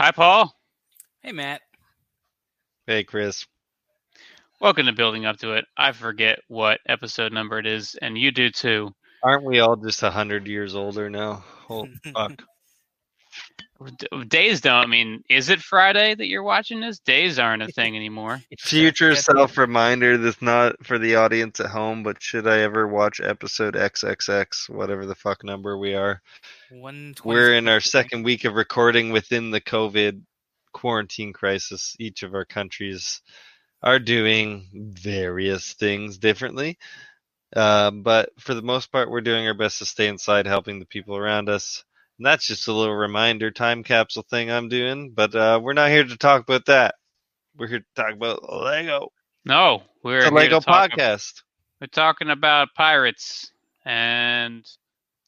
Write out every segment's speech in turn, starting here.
Hi, Paul. Hey, Matt. Hey, Chris. Welcome to Building Up to It. I forget what episode number it is, and you do too. Aren't we all just a hundred years older now? Holy fuck! D- Days don't. I mean, is it Friday that you're watching this? Days aren't a thing anymore. Future self reminder. That's not for the audience at home, but should I ever watch episode XXX, whatever the fuck number we are? 120 We're in our second week of recording within the COVID quarantine crisis. Each of our countries are doing various things differently. Uh, but for the most part, we're doing our best to stay inside, helping the people around us. And that's just a little reminder, time capsule thing I'm doing. But uh, we're not here to talk about that. We're here to talk about Lego. No, we're a Lego podcast We're talking about pirates and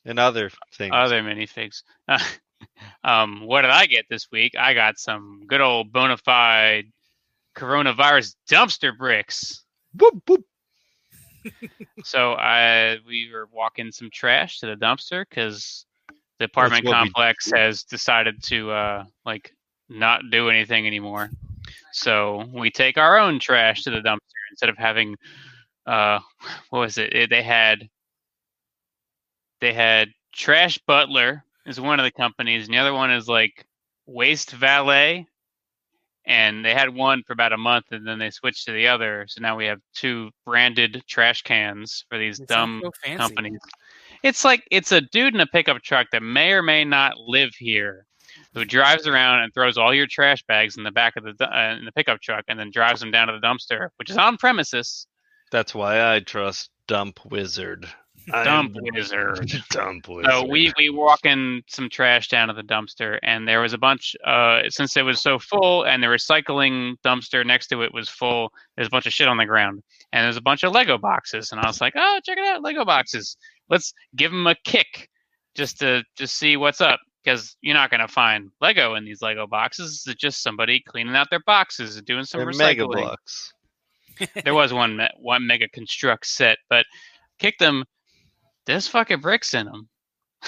and other things. other minifigs. um, what did I get this week? I got some good old bona fide coronavirus dumpster bricks. Whoop, whoop. So I we were walking some trash to the dumpster because the apartment what we complex has decided to uh like not do anything anymore. So we take our own trash to the dumpster instead of having uh what was it? It- They had they had Trash Butler is one of the companies, and the other one is like Waste Valet. And they had one for about a month, and then they switched to the other. So now we have two branded trash cans for these It dumb so companies. It's like it's a dude in a pickup truck that may or may not live here, who drives around and throws all your trash bags in the back of the uh, in the pickup truck, and then drives them down to the dumpster, which is on premises. That's why I trust Dump Wizard. Dump I'm Wizard. Dump Wizard. So we we walking some trash down to the dumpster, and there was a bunch. Uh, since it was so full, and the recycling dumpster next to it was full, there's a bunch of shit on the ground, and there's a bunch of Lego boxes, and I was like, oh, check it out, Lego boxes. Let's give them a kick, just to just see what's up, because you're not gonna find Lego in these Lego boxes. It's just somebody cleaning out their boxes and doing some They're Mega Blocks. there was one one mega construct set, but kick them. There's fucking bricks in them.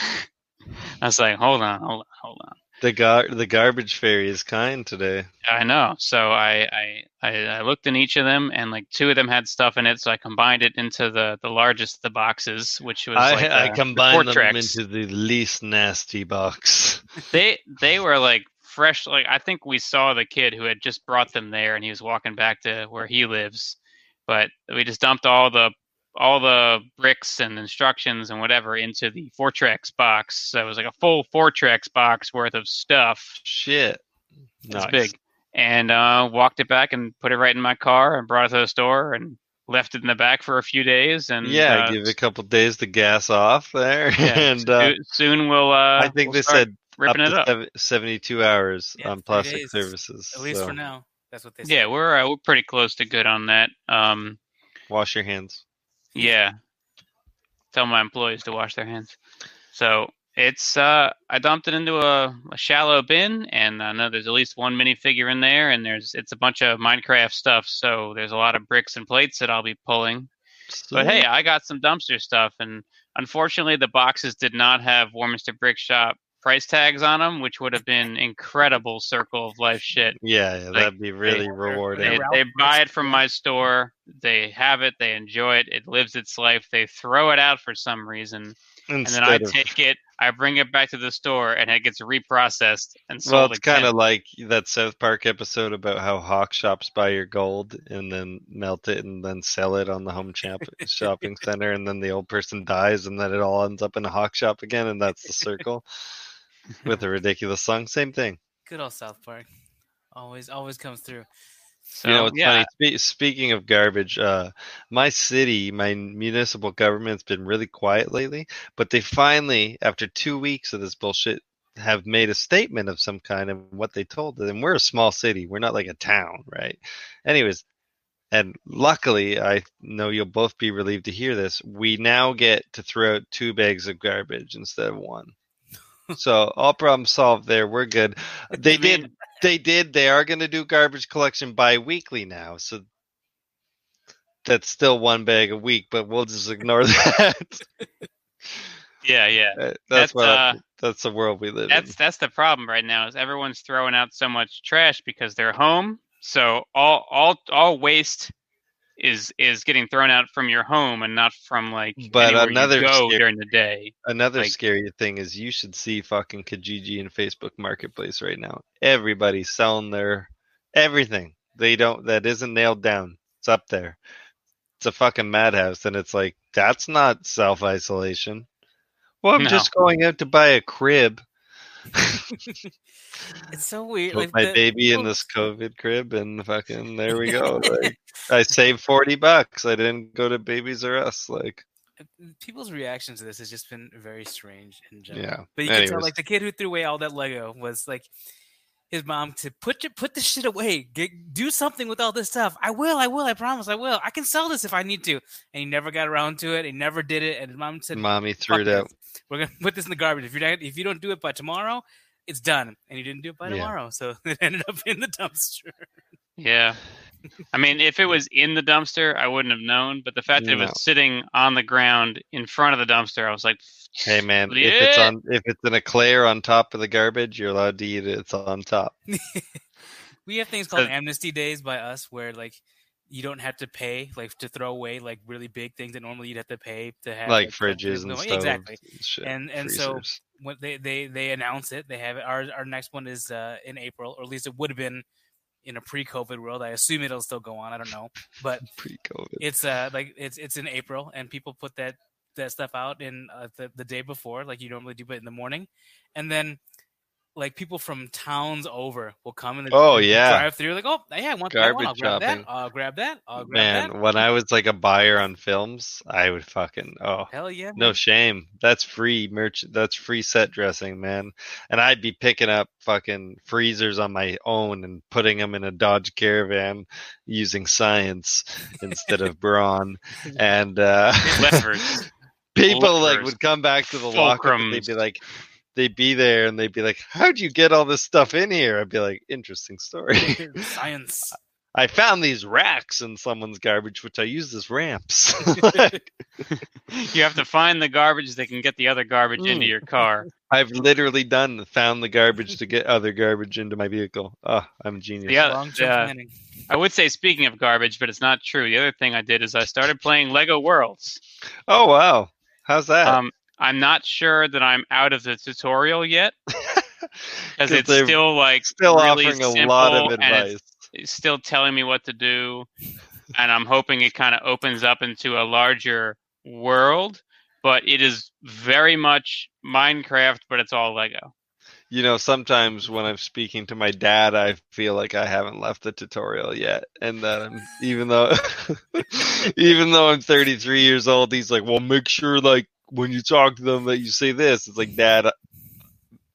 I was like, hold on, hold on, hold on. The gar- the garbage fairy is kind today. I know. So I, I I I looked in each of them, and like two of them had stuff in it. So I combined it into the the largest of the boxes, which was I, like I the- the combined them Fortrex. into the least nasty box. they they were like fresh like i think we saw the kid who had just brought them there and he was walking back to where he lives but we just dumped all the all the bricks and instructions and whatever into the Fortrex box so it was like a full Fortrex box worth of stuff Shit. it's Nice. big and uh walked it back and put it right in my car and brought it to the store and left it in the back for a few days and Yeah, uh, give it a couple days to gas off there, yeah, and uh, soon we'll uh I think we'll they start said up ripping it to up seventy-two hours Yeah, on plastic days, services. At least so for now. That's what they said. yeah we're uh, we're pretty close to good on that um Wash your hands. Yeah. Tell my employees to wash their hands. So it's uh I dumped it into a, a shallow bin and I know there's at least one minifigure in there and there's it's a bunch of Minecraft stuff, so there's a lot of bricks and plates that I'll be pulling. But hey, I got some dumpster stuff and unfortunately the boxes did not have Warminster Brick Shop price tags on them, which would have been incredible circle of life shit. yeah, yeah, like, that'd be really they- rewarding. They, they buy it from my store. They have it. They enjoy it. It lives its life. They throw it out for some reason, and then I of take it. I bring it back to the store, and it gets reprocessed and sold. Well, it's kind of like that South Park episode about how hawk shops buy your gold and then melt it and then sell it on the home champ shopping center, and then the old person dies, and then it all ends up in a hawk shop again, and that's the circle with a ridiculous song. Same thing. Good old South Park. Always, always comes through. so, you know, it's yeah. funny. Spe- speaking of garbage, uh, my city, my municipal government's been really quiet lately, but they finally, after two weeks of this bullshit, have made a statement of some kind of what they told them. We're a small city. We're not like a town, right? Anyways, and luckily, I know you'll both be relieved to hear this. We now get to throw out two bags of garbage instead of one. So all problems solved there. We're good. They did they did they are going to do garbage collection bi-weekly now so that's still one bag a week but we'll just ignore that Yeah, yeah. Uh, That's, That's, what uh, that's the world we live in. That's that's the problem right now is everyone's throwing out so much trash because they're home. So all all all waste is is getting thrown out from your home and not from like But another go scare- during the day. Another like- scary thing is you should see fucking Kijiji and Facebook Marketplace right now. Everybody's selling their everything. They don't that isn't nailed down. It's up there. It's a fucking madhouse, and it's like that's not self isolation. Well, I'm No. just going out to buy a crib. It's so weird. Put like my the- baby in this COVID crib, and fucking there we go. Like, I saved forty bucks. I didn't go to Babies R Us. Like, uh, uh, people's reaction to this has just been very strange in general. yeah. But you can tell, like the kid who threw away all that Lego was like his mom to put your, put this shit away. Get, do something with all this stuff. I will. I will. I promise. I will. I can sell this if I need to. And he never got around to it. He never did it. And his mom said, Mommy threw it out. We're gonna put this in the garbage. If you're not, if you don't do it by tomorrow, it's done." And he didn't do it by Yeah. tomorrow, so it ended up in the dumpster. Yeah. I mean, if it was in the dumpster, I wouldn't have known. But the fact that it No. was sitting on the ground in front of the dumpster, I was like, Hey man, if it's on if it's in a Claire on top of the garbage, you're allowed to eat it. It's on top. We have things called So- amnesty days by us, where like you don't have to pay like to throw away like really big things that normally you'd have to pay to have like something fridges and no- stuff. Exactly. Shit, And- and so- freezers. When they they they announce it, they have it. Our our next one is uh, in April, or at least it would have been in a pre-COVID world. I assume it'll still go on. I don't know, but pre-COVID. it's uh like it's it's in April, and people put that that stuff out in uh, the the day before, like you normally do, but in the morning, and then. Like people from towns over will come and Oh, yeah. drive through like oh yeah I want that one I'll Garbage grab that. I'll grab that I'll grab Man, when I was like a buyer on films, I would fucking oh hell yeah no man. shame. That's free merch. That's free set dressing, man. And I'd be picking up fucking freezers on my own and putting them in a Dodge Caravan using science instead of brawn. And uh, levers. people like would come back to the lockup and they'd be like they'd be there and they'd be like how'd you get all this stuff in here? I'd be like interesting story. Science. I found these racks in someone's garbage which i use as ramps. You have to find the garbage that can get the other garbage into Mm. your car. i've literally done found the garbage to get other garbage into my vehicle. Oh i'm a genius. Yeah, long term uh, I would say, speaking of garbage, but it's not true. The other thing I did is I started playing Lego Worlds. oh wow. How's that? Um, I'm not sure that I'm out of the tutorial yet because it's still like still really offering a lot of simple, and it's- advice it's still telling me what to do, and I'm hoping it kind of opens up into a larger world. But it is very much Minecraft, but it's all Lego. you know sometimes when i'm speaking to my dad i feel like i haven't left the tutorial yet and that i'm even though even though i'm 33 years old he's like well make sure like when you talk to them that you say this it's like dad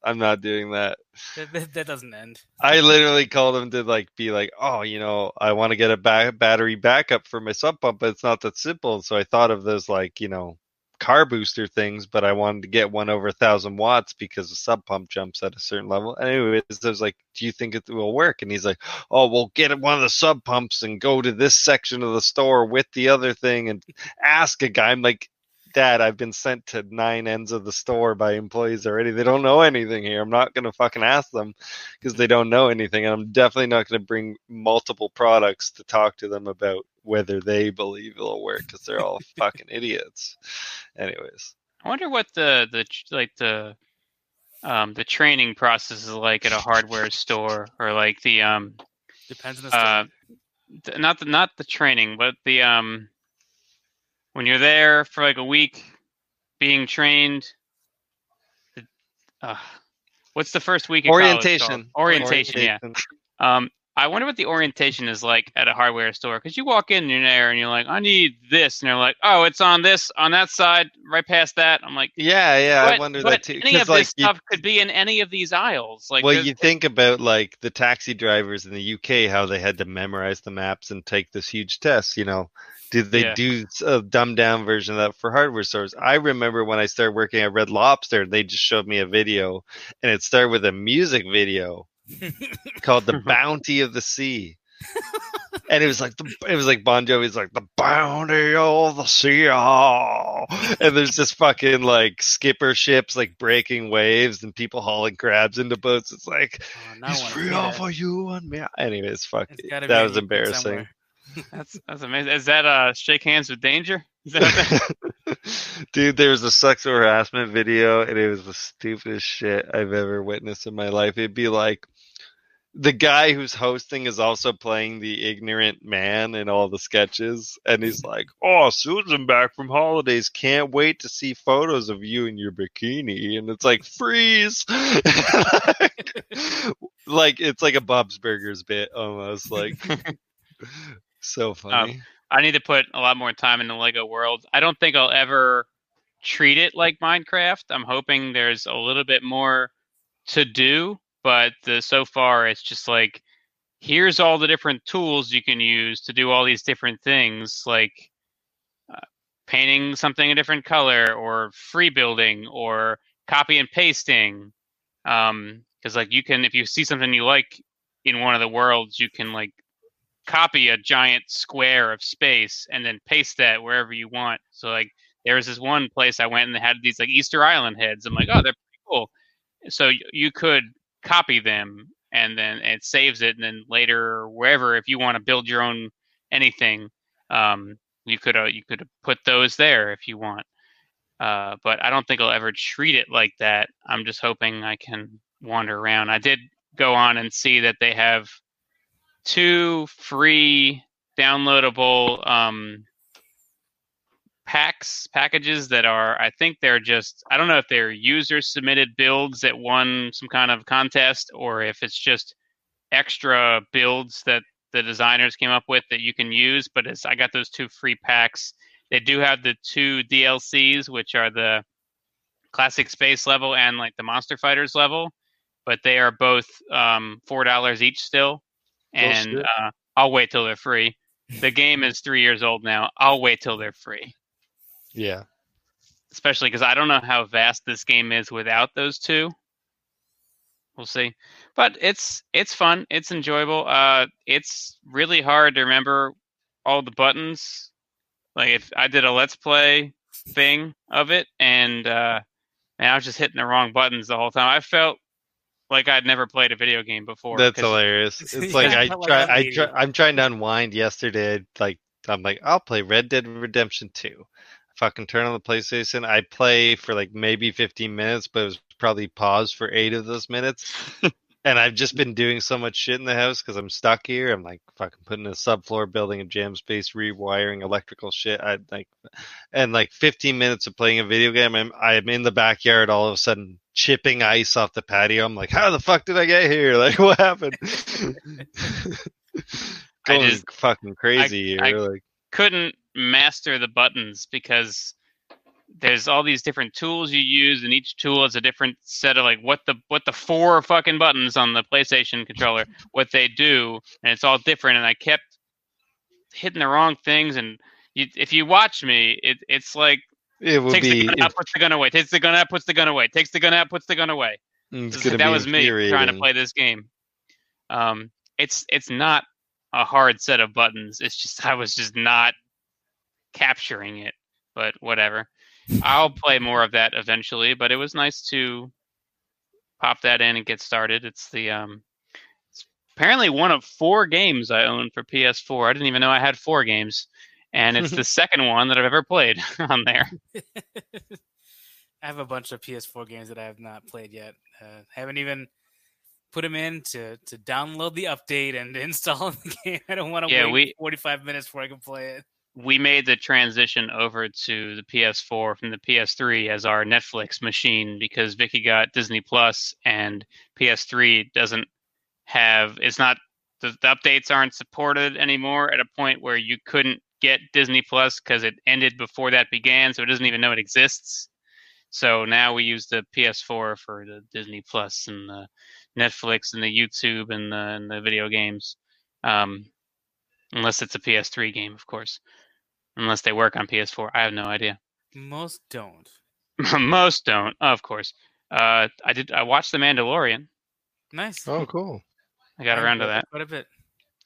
i'm not doing that that, that, doesn't end i literally called him to like be like oh you know i want to get a ba- battery backup for my sub pump but it's not that simple so i thought of those like you know car booster things, but I wanted to get one over a thousand watts because the sub pump jumps at a certain level. Anyways, I was like, "Do you think it will work?" And he's like, "Oh, well, get one of the sub pumps and go to this section of the store with the other thing and ask a guy." I'm like, "Dad, I've been sent to nine ends of the store by employees already. They don't know anything here. I'm not going to fucking ask them because they don't know anything, and I'm definitely not going to bring multiple products to talk to them about." Whether they believe it'll work because they're all fucking idiots. Anyways, I wonder what the the like the um the training process is like at a hardware store or like the um depends on the store. uh not the not the training but the um when you're there for like a week being trained uh, what's the first week of college orientation. orientation yeah um I wonder what the orientation is like at a hardware store because you walk in and there and you're like, I need this, and they're like, Oh, it's on this, on that side, right past that. I'm like, Yeah, yeah, but, I wonder but that too. Any of like, this you- stuff could be in any of these aisles. Like, well, you think about like the taxi drivers in the UK, how they had to memorize the maps and take this huge test. You know, did they Yeah. do a dumbed down version of that for hardware stores? I remember when I started working at Red Lobster, they just showed me a video, and it started with a music video called "The Bounty of the Sea." and it was like the it was like Bon Jovi's like the bounty of the sea, ah. and there's just fucking like skipper ships like breaking waves and people hauling crabs into boats. It's like Oh, I free that. for you and me. Anyways, fuck that was embarrassing. somewhere. That's that's amazing. Is that uh shake hands with danger? Is that Dude, there was a sexual harassment video, and it was the stupidest shit I've ever witnessed in my life. It'd be like the guy who's hosting is also playing the ignorant man in all the sketches, and he's like, "Oh, Susan back from holidays, can't wait to see photos of you in your bikini," and it's like, "Freeze!" like it's like a Bob's Burgers bit almost, like so funny. I need to put a lot more time in the Lego world. I don't think I'll ever treat it like Minecraft. I'm hoping there's a little bit more to do, but the, so far it's just like here's all the different tools you can use to do all these different things, like uh, painting something a different color, or free building, or copy and pasting. Because like you can, if you see something you like in one of the worlds, you can like copy a giant square of space and then paste that wherever you want. So like there was this one place I went and they had these like Easter Island heads. I'm like, oh, they're pretty cool. So you could copy them and then it saves it, and then later wherever if you want to build your own anything, um, you could uh, you could put those there if you want. Uh, but I don't think I'll ever treat it like that. I'm just hoping I can wander around. I did go on and see that they have two free downloadable um, packs packages that are I think they're just I don't know if they're user submitted builds that won some kind of contest or if it's just extra builds that the designers came up with that you can use but it's I got those two free packs. They do have the two DLCs which are the classic space level and like the monster fighters level but they are both um, four dollars each still and uh, I'll wait till they're free. The game is three years old now. I'll wait till they're free, Yeah. especially because I don't know how vast this game is without those two. We'll see, but it's it's fun. It's enjoyable. Uh, it's really hard to remember all the buttons. Like if I did a let's play thing of it, and uh, and I was just hitting the wrong buttons the whole time. I felt like I'd never played a video game before. That's hilarious. It's like I try, I'm I try, I'm trying to unwind. Yesterday, like I'm like, I'll play Red Dead Redemption Two. Fucking turn on the PlayStation. I play for like maybe 15 minutes, but it was probably paused for eight of those minutes. and I've just been doing so much shit in the house because I'm stuck here. I'm like fucking putting a subfloor, building a jam space, rewiring electrical shit. I like, and like 15 minutes of playing a video game. I'm I'm in the backyard. All of a sudden, chipping ice off the patio. I'm like, how the fuck did I get here? Like, what happened? I Going just- fucking crazy I- here. like, couldn't master the buttons because there's all these different tools you use and each tool has a different set of like what the what the four fucking buttons on the PlayStation controller what they do and it's all different and I kept hitting the wrong things and you, if you watch me it, it's like it will takes the gun out puts the gun away takes the gun out puts the gun away takes the gun out puts the gun away It's that was me trying to play this game. Um, it's it's not a hard set of buttons. It's just I was just not capturing it. But whatever. I'll play more of that eventually. But it was nice to pop that in and get started. It's the um, it's apparently one of four games I own for PS4. I didn't even know I had four games, and it's the second one that I've ever played on there. I have a bunch of PS4 games that I have not played yet. Uh, haven't even put them in to, to download the update and install the game. I don't want to Yeah, wait we- 45 minutes before I can play it. We made the transition over to the PS4 from the PS3 as our Netflix machine because Vicky got Disney Plus and PS3 doesn't have it's not the, the updates aren't supported anymore at a point where you couldn't get Disney Plus because it ended before that began, so it doesn't even know it exists. So now we use the PS4 for the Disney Plus and the Netflix and the YouTube and the, and the video games. Um, unless it's a PS3 game, of course. Unless they work on PS4, I have no idea. Most don't. Most don't, of course. Uh, I did. I watched The Mandalorian. Nice. Oh, cool. I got I around to that. Quite a bit.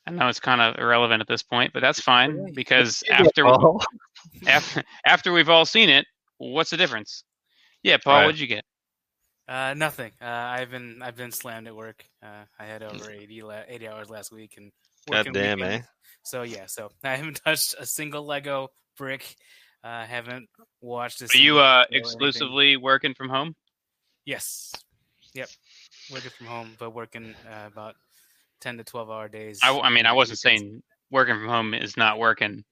I know it's kind of irrelevant at this point, but that's fine because after Paul. after after we've all seen it, what's the difference? Yeah, Paul, Right. what'd you get? Uh, nothing. Uh, I've been I've been slammed at work. Uh, I had over 80, la- 80 hours last week and God working damn, eh? So yeah, so I haven't touched a single Lego brick. Uh, haven't watched a Are you uh, show anything. exclusively working from home? Yes. Yep. Working from home, but working uh, about ten to twelve hour days. I, I mean, I wasn't weekends. saying working from home is not working.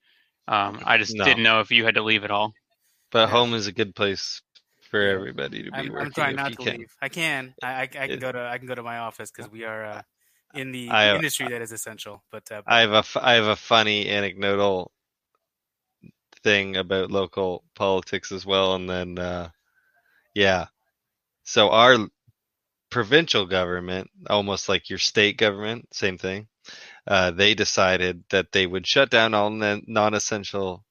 Um, I just No. didn't know if you had to leave at all. But Yeah. home is a good place for everybody to be I'm, working. I'm trying not to can. leave. I can. I, I, I can It- go to I can go to my office because we are uh, in the have- industry that is essential. But uh, I have a I have a funny anecdotal thing about local politics as well, and then uh, yeah, so our provincial government, almost like your state government, same thing. Uh, they decided that they would shut down all non-essential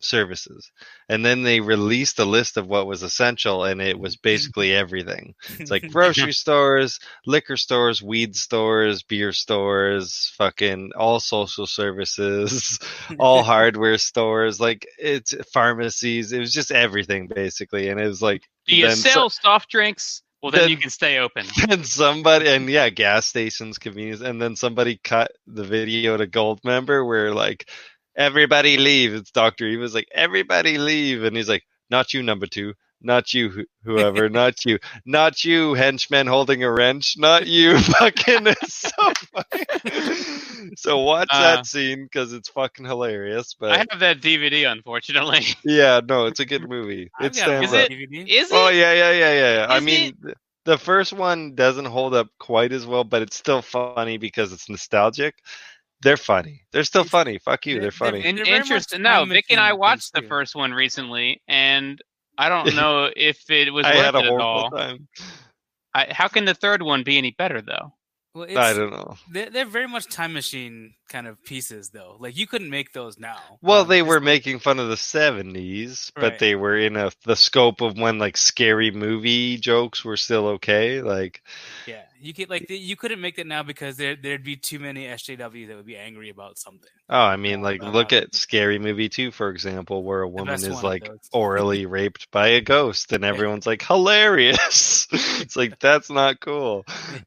services, and then they released a list of what was essential, and it was basically everything. It's like grocery stores, liquor stores, weed stores, beer stores, fucking all social services, all hardware stores, like it's pharmacies. It was just everything basically, and it was like Do you then so- sell soft drinks? Well, then, you can stay open. and somebody and yeah, gas stations, convenience, and then somebody cut the video to Goldmember where like everybody leave. It's Doctor. He was like everybody leave, and he's like not you, number two. Not you, whoever, not you, not you, henchman holding a wrench, not you, fucking. So funny. So watch Uh, that scene because it's fucking hilarious. But I have that DVD, unfortunately. yeah, no, it's a good movie. I've It stands Is up. it- Is it? Oh yeah, yeah, yeah, yeah. yeah. I mean, th- the first one doesn't hold up quite as well, but it's still funny because it's nostalgic. They're funny. They're still funny. Fuck you. they're- They're they're- funny. In- They're interesting. No, time Vicky and I watched the first one recently, and I don't know if it was I worth had a it at all. time. I, how can the third one be any better, though? Well, I don't know. they're, they're very much time machine kind of pieces, though. Like you couldn't make those now. Well, Um, they just- were making fun of the '70s, but Right. they were in a the scope of when like scary movie jokes were still okay. Like, Yeah, you could like you couldn't make that now because there there'd be too many SJW that would be angry about something. oh, I mean, like Uh, look at Scary Movie 2, for example, where a woman is like orally raped by a ghost, and everyone's like hilarious. it's like that's not cool.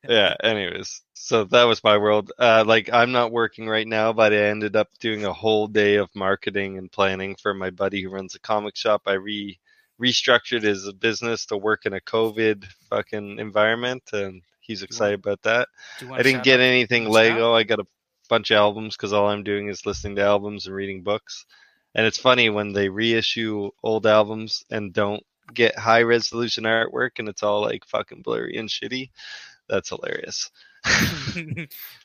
yeah anyways so that was my world uh like i'm not working right now but i ended up doing a whole day of marketing and planning for my buddy who runs a comic shop i re restructured his business to work in a covid fucking environment and he's excited about that i didn't get anything wanna shout? lego i got a bunch of albums because all i'm doing is listening to albums and reading books and it's funny when they reissue old albums and don't get high resolution artwork and it's all like fucking blurry and shitty that's hilarious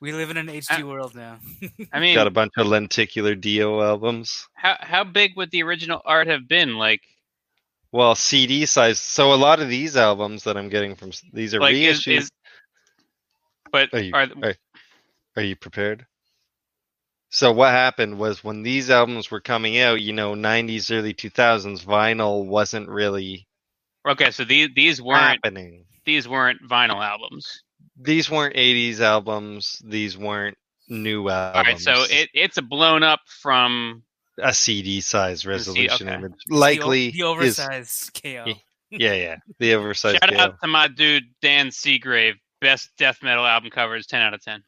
we live in an HD uh, world now. I mean, got a bunch of lenticular dio albums how how big would the original art have been? Like, well cd size so a lot of these albums that i'm getting from these are like is, is but Are you- are are- are you prepared so what happened was when these albums were coming out you know 90s early 2000s vinyl wasn't really okay? So these these weren't happening these weren't vinyl albums. these weren't 80s albums these weren't new albums All right, so it it's a blown up from a cd size resolution okay. image The likely the, is oversized scale. yeah yeah the oversized shout scale. out to my dude Dan Seagrave. Best death metal album covers, ten out of ten.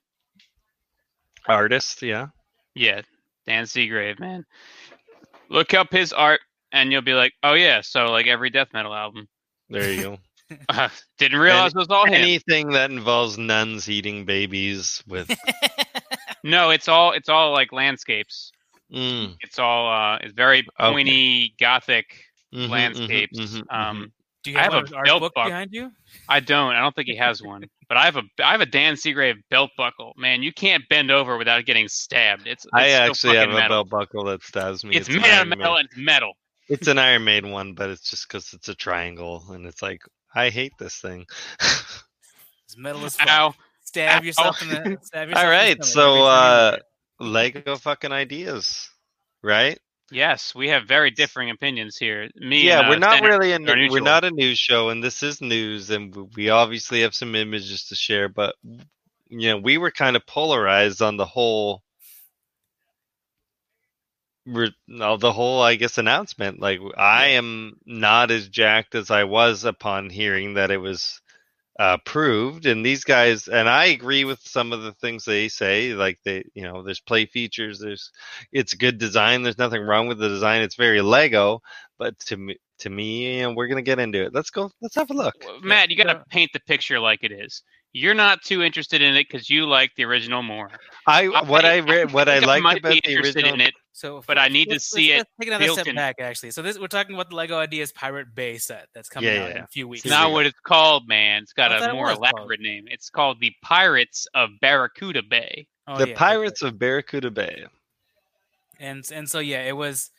artist yeah Yeah, Dan Seagrave, man. Look up his art, and you'll be like, oh yeah, so like every death metal album. there you go Uh, didn't realize it was all him. anything that involves nuns eating babies with No, it's all it's all like landscapes. mm, It's all uh, it's very Okay. pointy gothic mhm, landscapes. mhm, mhm, um, Do you I have, have a art belt book behind you? I don't. I don't think he has one. But I have a I have a Dan Seagrave belt buckle. Man, you can't bend over without getting stabbed. It's, it's I actually have fucking a metal. belt buckle that stabs me. It's, an made out of metal and it's metal. It's an Iron Maiden one, but it's just because it's a triangle, and it's like I hate this thing. It's metal as fuck. Ow. Stab Ow. yourself in the. Stab yourself All in the so every time you uh. Lego fucking ideas, right? Yes, we have very differing opinions here. Me, yeah, and, uh, we're not Senator really a are we're not a news show, and this is news, and we obviously have some images to share. But you know, we were kind of polarized on the whole re- no, the whole I guess announcement. Like I am not as jacked as I was upon hearing that it was uh, approved, and these guys and I agree with some of the things they say. Like they, you know, there's play features. There's it's good design. There's nothing wrong with the design. It's very Lego, but to me. To me, and we're gonna get into it. Let's go. Let's have a look. Well, Matt, you got to paint the picture like it is. You're not too interested in it because you like the original more. I what I read, what I think liked about the original. in it, So, but I need to see it let's Take another built step in. back, actually. So this we're talking about the Lego Ideas Pirate Bay set that's coming Yeah, out yeah, in a few weeks. It's not go. what it's called, man. It's got a more was called. elaborate name. It's called the Pirates of Barracuda Bay. Oh, the yeah, Pirates of Barracuda Bay. and and so yeah, it was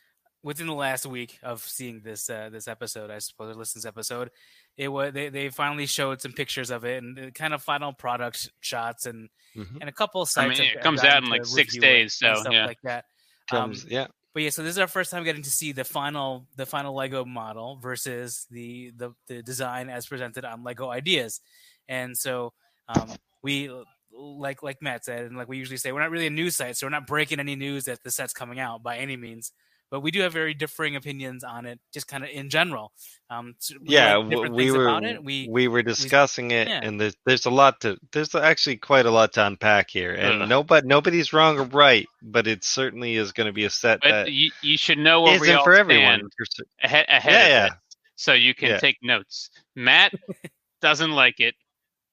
within the last week of seeing this uh, this episode, I suppose, or listen to this episode. It was they, they finally showed some pictures of it and the kind of final product sh- shots and Mhm. and a couple of I sites. mean, it comes out in, like, six review it days, so, stuff yeah. like that. Comes, Um, yeah. But yeah, so this is our first time getting to see the final the final Lego model versus the the, the design as presented on Lego Ideas, and so um, we like like Matt said, and like we usually say, we're not really a news site, so we're not breaking any news that the set's coming out by any means. But we do have very differing opinions on it, just kind of in general. Um, so we yeah, like we were about it. We, we were discussing it, yeah. and there's there's a lot to there's actually quite a lot to unpack here, and Ugh. nobody nobody's wrong or right, but it certainly is going to be a set But that you, you should know where we isn't all for everyone. stand for cer- ahead, ahead Yeah, of yeah. it, so you can Yeah. take notes. Matt doesn't like it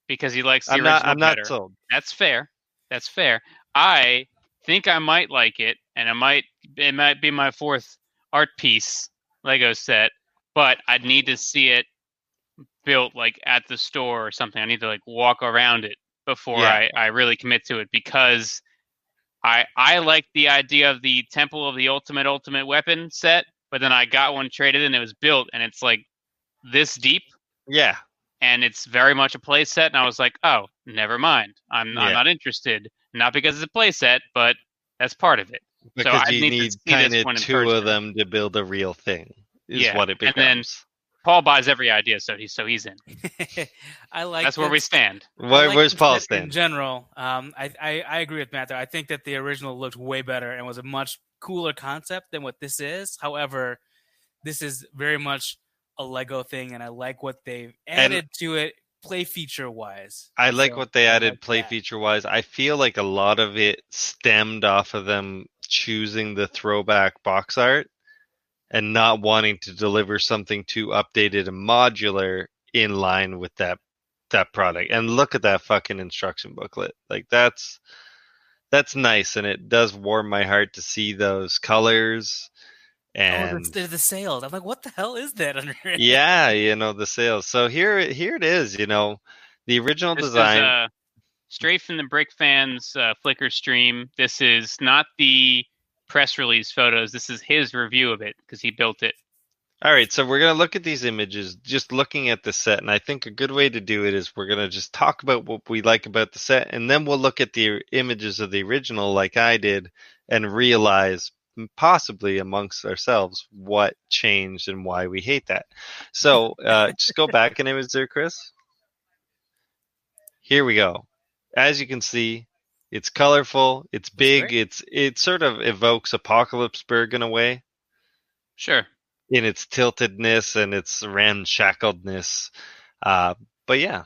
because he likes the I'm original not I'm not better. sold. That's fair. That's fair. I think I might like it, and I might it might be my fourth art piece Lego set, but I'd need to see it built like at the store or something. I need to like walk around it before Yeah. I, I really commit to it because I I like the idea of the Temple of the Ultimate Ultimate Weapon set, but then I got one traded and it was built and it's like this deep Yeah, and it's very much a play set and i was like oh never mind i'm, Yeah. I'm not interested not because it's a play set but that's part of it because I you need need kind of two person. of them to build a real thing. Is Yeah, what it becomes. and then- paul buys every idea so he's so he's in I like that's where we stand Where, like where's the Paul set In general, um, I, I I agree with Matt there. I think that the original looked way better and was a much cooler concept than what this is. However, this is very much a Lego thing, and I like what they've And- added to it, play feature wise. I like So, what they I added like play that. feature wise. I feel like a lot of it stemmed off of them choosing the throwback box art and not wanting to deliver something too updated and modular in line with that that product. And look at that fucking instruction booklet. Like that's that's nice and it does warm my heart to see those colors Oh, and the, the, the sales. I'm like, what the hell is that under it? yeah, you know the sales. So here here it is, you know. The original this design is uh, straight from the brick fans uh, flickr stream this is not the press release photos this is his review of it because he built it All right, so we're going to look at these images, just looking at the set. And I think a good way to do it is we're going to just talk about what we like about the set, and then we'll look at the images of the original, like I did, and realize possibly amongst ourselves what changed and why we hate that. So uh, just go back an image there, Chris. Here we go. As you can see, it's colorful, it's big, it's it sort of evokes Apocalypseburg in a way sure in its tiltedness and its ramshackledness. Uh, but yeah,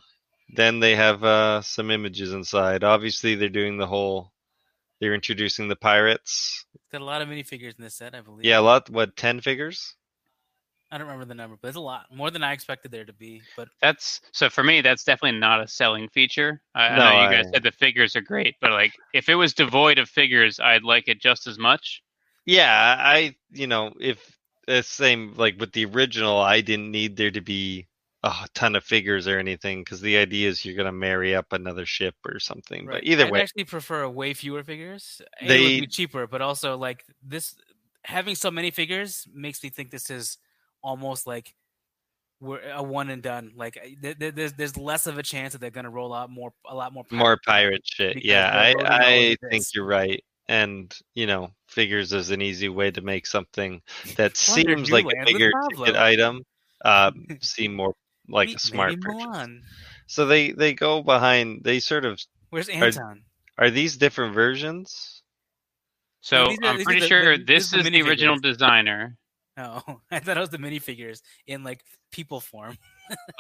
then they have uh, some images inside. Obviously, they're doing the whole. They're introducing the pirates. Got a lot of minifigures in this set, I believe. Yeah, a lot. What ten figures? I don't remember the number, but it's a lot more than I expected there to be. But That's so for me. That's definitely not a selling feature. I, I No, know you guys I- said the figures are great, but like if it was devoid of figures, I'd like it just as much. Yeah, I. You know, if the same like with the original, I didn't need there to be a ton of figures or anything because the idea is you're gonna marry up another ship or something. But either I'd way, I actually prefer way fewer figures. A, it They- would be cheaper, but also like this having so many figures makes me think this is almost like we're a one and done. Like th- th- there's there's less of a chance that they're gonna roll out more a lot more more pirate pirate shit. Yeah, I, I think you're right. And you know, figures is an easy way to make something that seems like a bigger ticket item um, seem more like Me- a smart maybe purchase. Mulan. So they they go behind. They sort of Where's Anton? Are these different versions? So these are- I'm pretty the- sure the- this is the the original designer. Oh, I thought it was the minifigures in like people form.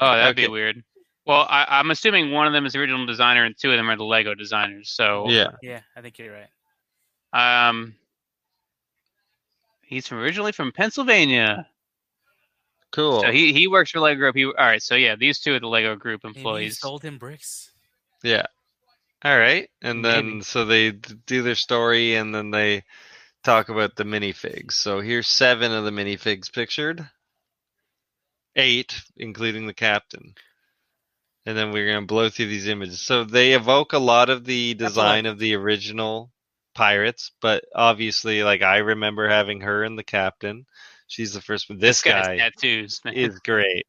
Oh, that'd be weird. Well, I, I'm assuming one of them is the original designer and two of them are the Lego designers. So Yeah. Yeah, I think you're right. um, he's from, originally from Pennsylvania. Cool. So he, he works for Lego Group. He all right. So yeah, these two are the Lego Group Maybe you employees. sold him bricks. Yeah. All right. And then Maybe. so they d- do their story and then they talk about the minifigs. So here's seven of the minifigs pictured. Eight, including the captain. And then we're going to blow through these images. So they evoke a lot of the design of the original pirates, but obviously, like, I remember having her and the captain. She's the first one. This, guy's guy tattoos, man. is great.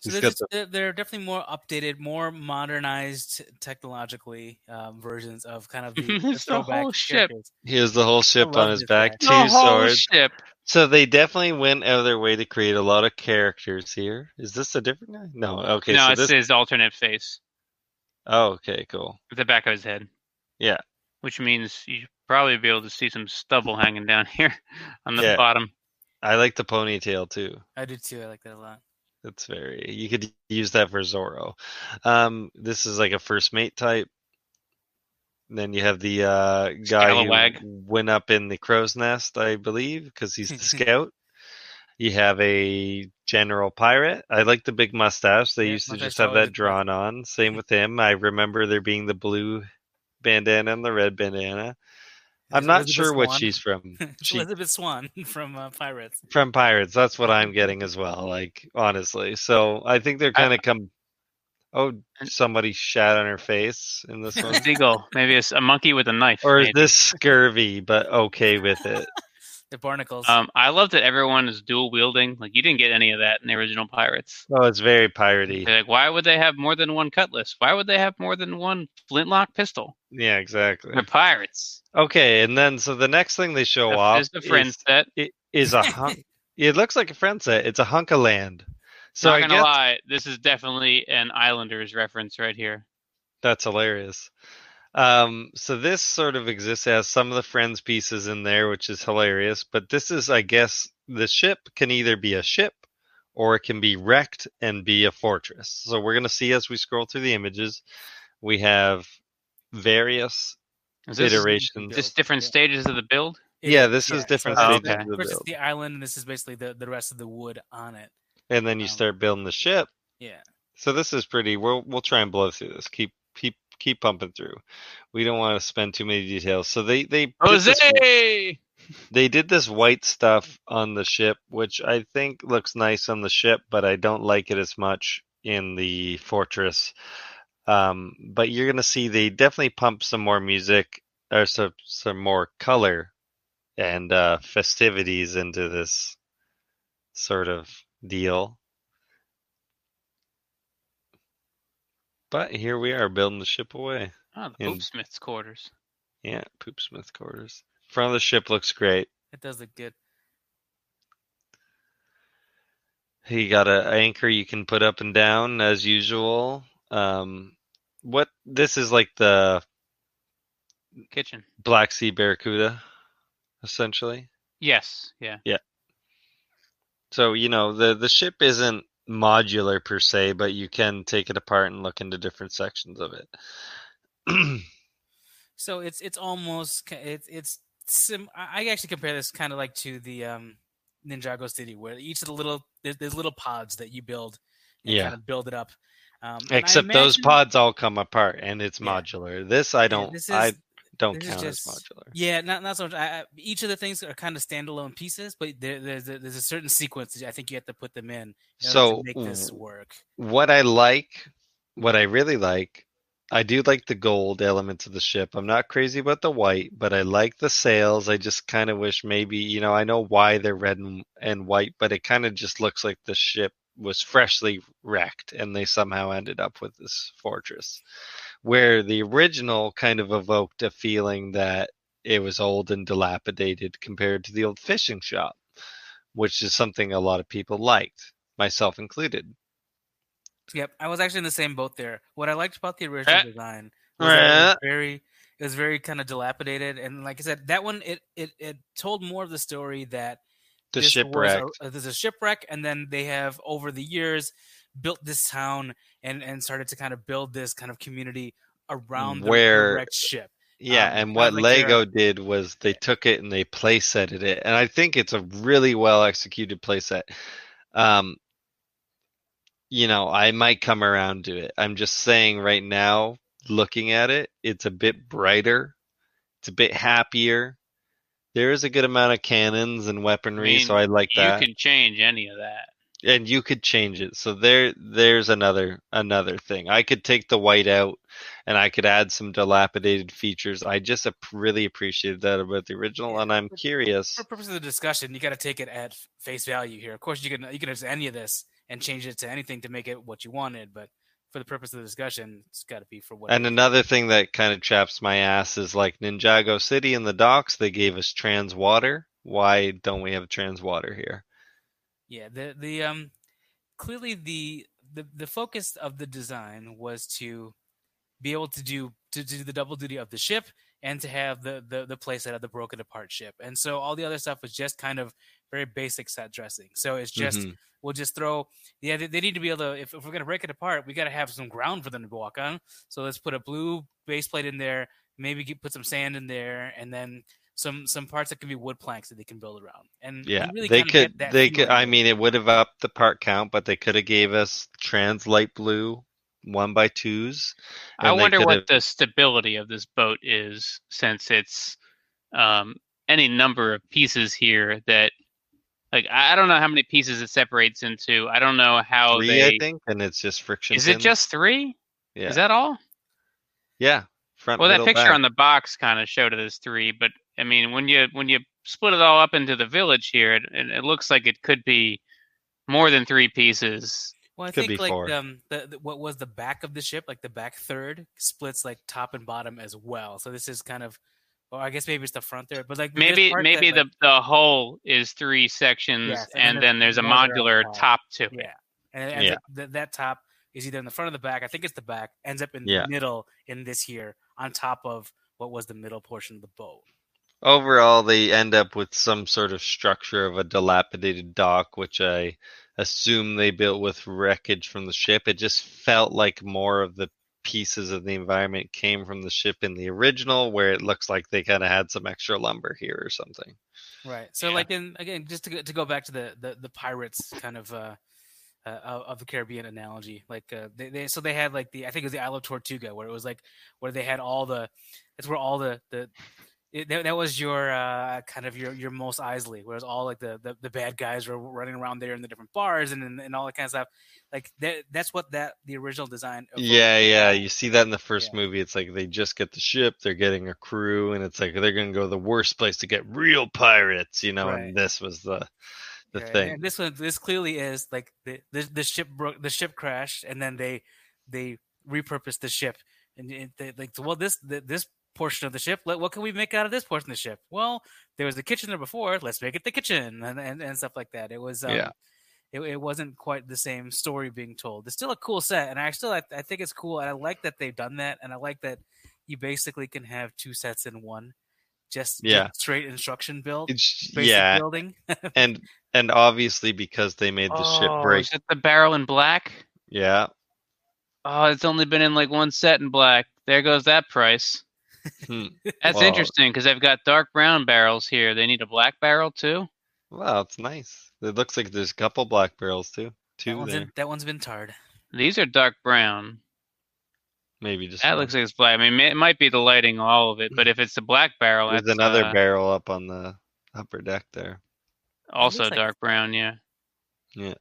So He's they're, just, they're, they're definitely more updated, more modernized technologically um, versions of kind of the, the It's the throwback whole ship. characters. He has the whole ship on his this back, guy. two the whole swords. ship. So they definitely went out of their way to create a lot of characters here. Is this a different guy? No. Okay. no, so it's this. his alternate face Oh, okay. Cool. with the back of his head. Yeah. Which means you should probably be able to see some stubble hanging down here on the Yeah. bottom. I like the ponytail too. I do too. I like that a lot. That's very. You could use that for Zorro. Um, this is like a first mate type. Then you have the uh, guy Scalawag. who went up in the crow's nest, I believe, because he's the scout. You have a general pirate. I like the big mustache. They Yeah, used to just have that drawn on. Same with him. I remember there being the blue bandana and the red bandana. I'm It's not Elizabeth sure what she's from. It's She Elizabeth Swann from uh, Pirates. from pirates. That's what I'm getting as well. Like honestly, so I think they're kind of come. Oh, somebody shat on her face in this one, Seagull. Maybe it's a monkey with a knife. or is maybe. this scurvy? But okay with it. The barnacles. Um, I love that everyone is dual wielding. Like you didn't get any of that in the original Pirates. Oh, it's very piratey. They're like, why would they have more than one cutlass? Why would they have more than one flintlock pistol? Yeah, exactly. They're pirates. Okay, and then so the next thing they show The- off is the friend is, set. it is a hunk. it looks like a friend set. It's a hunk of land. So Not I gonna guess lie, this is definitely an Islanders reference right here. That's hilarious. Um, so this sort of exists as some of the friends pieces in there, which is hilarious. But this is, I guess, the ship can either be a ship or it can be wrecked and be a fortress. So we're gonna see as we scroll through the images, we have various Is this, iterations. this different Yeah. stages of the build? It- yeah, this yeah, is different so Oh, this is stages okay. of the it's build, the island, and this is basically the, the rest of the wood on it. and then you um, start building the ship. Yeah. So this is pretty. We'll we'll try and blow through this. Keep keep keep pumping through. We don't want to spend too many details. So they they did this- they did this white stuff on the ship, which I think looks nice on the ship, but I don't like it as much in the fortress. Um, but you're gonna see they definitely pump some more music or some some more color and uh, festivities into this sort of deal. But here we are building the ship away. Oh, the In- Poopsmith's quarters. Yeah, Poopsmith quarters. Front of the ship looks great. It does look good. You got an anchor you can put up and down as usual. Um, what this is like the Kitchen. Black Sea Barracuda, essentially. Yes. Yeah. Yeah. So you know the the ship isn't modular per se, but you can take it apart and look into different sections of it. So it's it's almost it's it's sim. I I actually compare this kind of like to the um, Ninjago City, where each of the little there's, there's little pods that you build, and Yeah. kind of build it up. Um, I Except those pods all come apart and it's Yeah. modular. This I don't this I is- don't count just- as modular. Yeah, not not so much. I, I, each of the things are kind of standalone pieces, but there, there's a, there's a certain sequence that I think you have to put them in, in So to make this work. what I like, what I really like, I do like the gold elements of the ship. I'm not crazy about the white, but I like the sails. I just kind of wish maybe, you know, I know why they're red and, and white, but it kind of just looks like the ship was freshly wrecked and they somehow ended up with this fortress. Where the original kind of evoked a feeling that it was old and dilapidated compared to the old fishing shop, which is something a lot of people liked, myself included. Yep, I was actually in the same boat there. What I liked about the original Eh. design was was very it was very kind of dilapidated and like i said that one it it, it told more of the story that The this shipwreck. a- uh, there's a shipwreck and then they have over the years built this town and and started to kind of build this kind of community around the, the Where- wrecked ship Yeah, Um, and what like they're- Lego did was they took it and they play setted it, and I think it's a really well executed play set. Um, you know, I might come around to it. I'm just saying right now, looking at it, it's a bit brighter, it's a bit happier. There is a good amount of cannons and weaponry, so mean, I like You that. You can change any of that. And you could change it. So there, there's another another thing. I could take the white out, and I could add some dilapidated features. I just really appreciated that about the original, and I'm curious. for purpose of the discussion you got to take it at face value here of course you can you can use any of this and change it to anything to make it what you wanted but for the purpose of the discussion it's got to be for what And another thing that kind of chaps my ass is like Ninjago City in the docks. They gave us trans water. Why don't we have trans water here? Yeah, the the um clearly the the the focus of the design was to be able to do to do the double duty of the ship and to have the the the place of the broken apart ship. And so all the other stuff was just kind of very basic set dressing. So it's just Mhm. we'll just throw yeah they, they need to be able to if, if we're going to break it apart we got to have some ground for them to walk on so let's put a blue base plate in there maybe get, put some sand in there and then some some parts that can be wood planks that they can build around and Yeah, really they could. that They could. I mean, it would have upped the part count, but they could have gave us trans light blue one by twos. I wonder what have- the stability of this boat is, since it's um, any number of pieces here that, like, I I don't know how many pieces it separates into. I don't know how three, they. I think, and it's just friction. Is it just three? Yeah. Is that all? yeah? Front. Well, that picture back. on the box kind of showed it as three, but I mean, when you when you split it all up into the village here, it, it, it looks like it could be more than three pieces. Well, I Could think be like um, the, the what was the back of the ship, like the back third, splits like top and bottom as well. So this is kind of, or I guess maybe it's the front third, but like Maybe maybe that, the like, the whole is three sections, Yes, and, and then then there's a there's another modular top. top to it. yeah, and, and Yeah. the- that top is either in the front or the back. I think it's the back. Ends up in Yeah. the middle in this here, on top of what was the middle portion of the boat. Overall, they end up with some sort of structure of a dilapidated dock, which I assume they built with wreckage from the ship. It just felt like more of the pieces of the environment came from the ship in the original, where it looks like they kind of had some extra lumber here or something. Right. So Yeah. like in again, just to go, to go back to the the, the pirates kind of uh, uh of of the Caribbean analogy, like uh, they, they so they had like the I think it was the Isle of Tortuga where it was like where they had all the that's where all the the it, that, that was your uh, kind of your your Mos Eisley, whereas all like the, the the bad guys were running around there in the different bars and and, and all that kind of stuff. Like that that's what that the original design. Yeah, yeah. You see that in the first Yeah. movie. It's like they just get the ship, they're getting a crew, and it's like they're going to go to the worst place to get real pirates, you know. Right. And this was the the and- thing. And this one, this clearly is like the the, the ship broke, the ship crashed, and then they they repurposed the ship, and it, they, like well this the, this portion of the ship, what can we make out of this portion of the ship? Well, there was the kitchen there before, let's make it the kitchen, and and, and stuff like that. It was um, Yeah. It, it wasn't quite the same story being told. It's still a cool set, and I still I, I think it's cool, and I like that they've done that, and I like that you basically can have two sets in one, just just Yeah. straight instruction build, It's, basic yeah, building. and and obviously because they made the ship Oh, break. is it the barrel in black? Yeah. Oh, it's only been in like one set in black. There goes that price. Hmm. That's Well- interesting because they've got dark brown barrels here. They need a black barrel too. Wow, it's nice. It looks like there's a couple black barrels too. that Two one's there. in, that one's been tarred. These are dark brown. Maybe just That one. looks like it's black. I mean, it might be the lighting, all of it, but if it's the black barrel, There's that's another uh, barrel up on the upper deck there. also looks like- dark brown. Yeah. Yeah.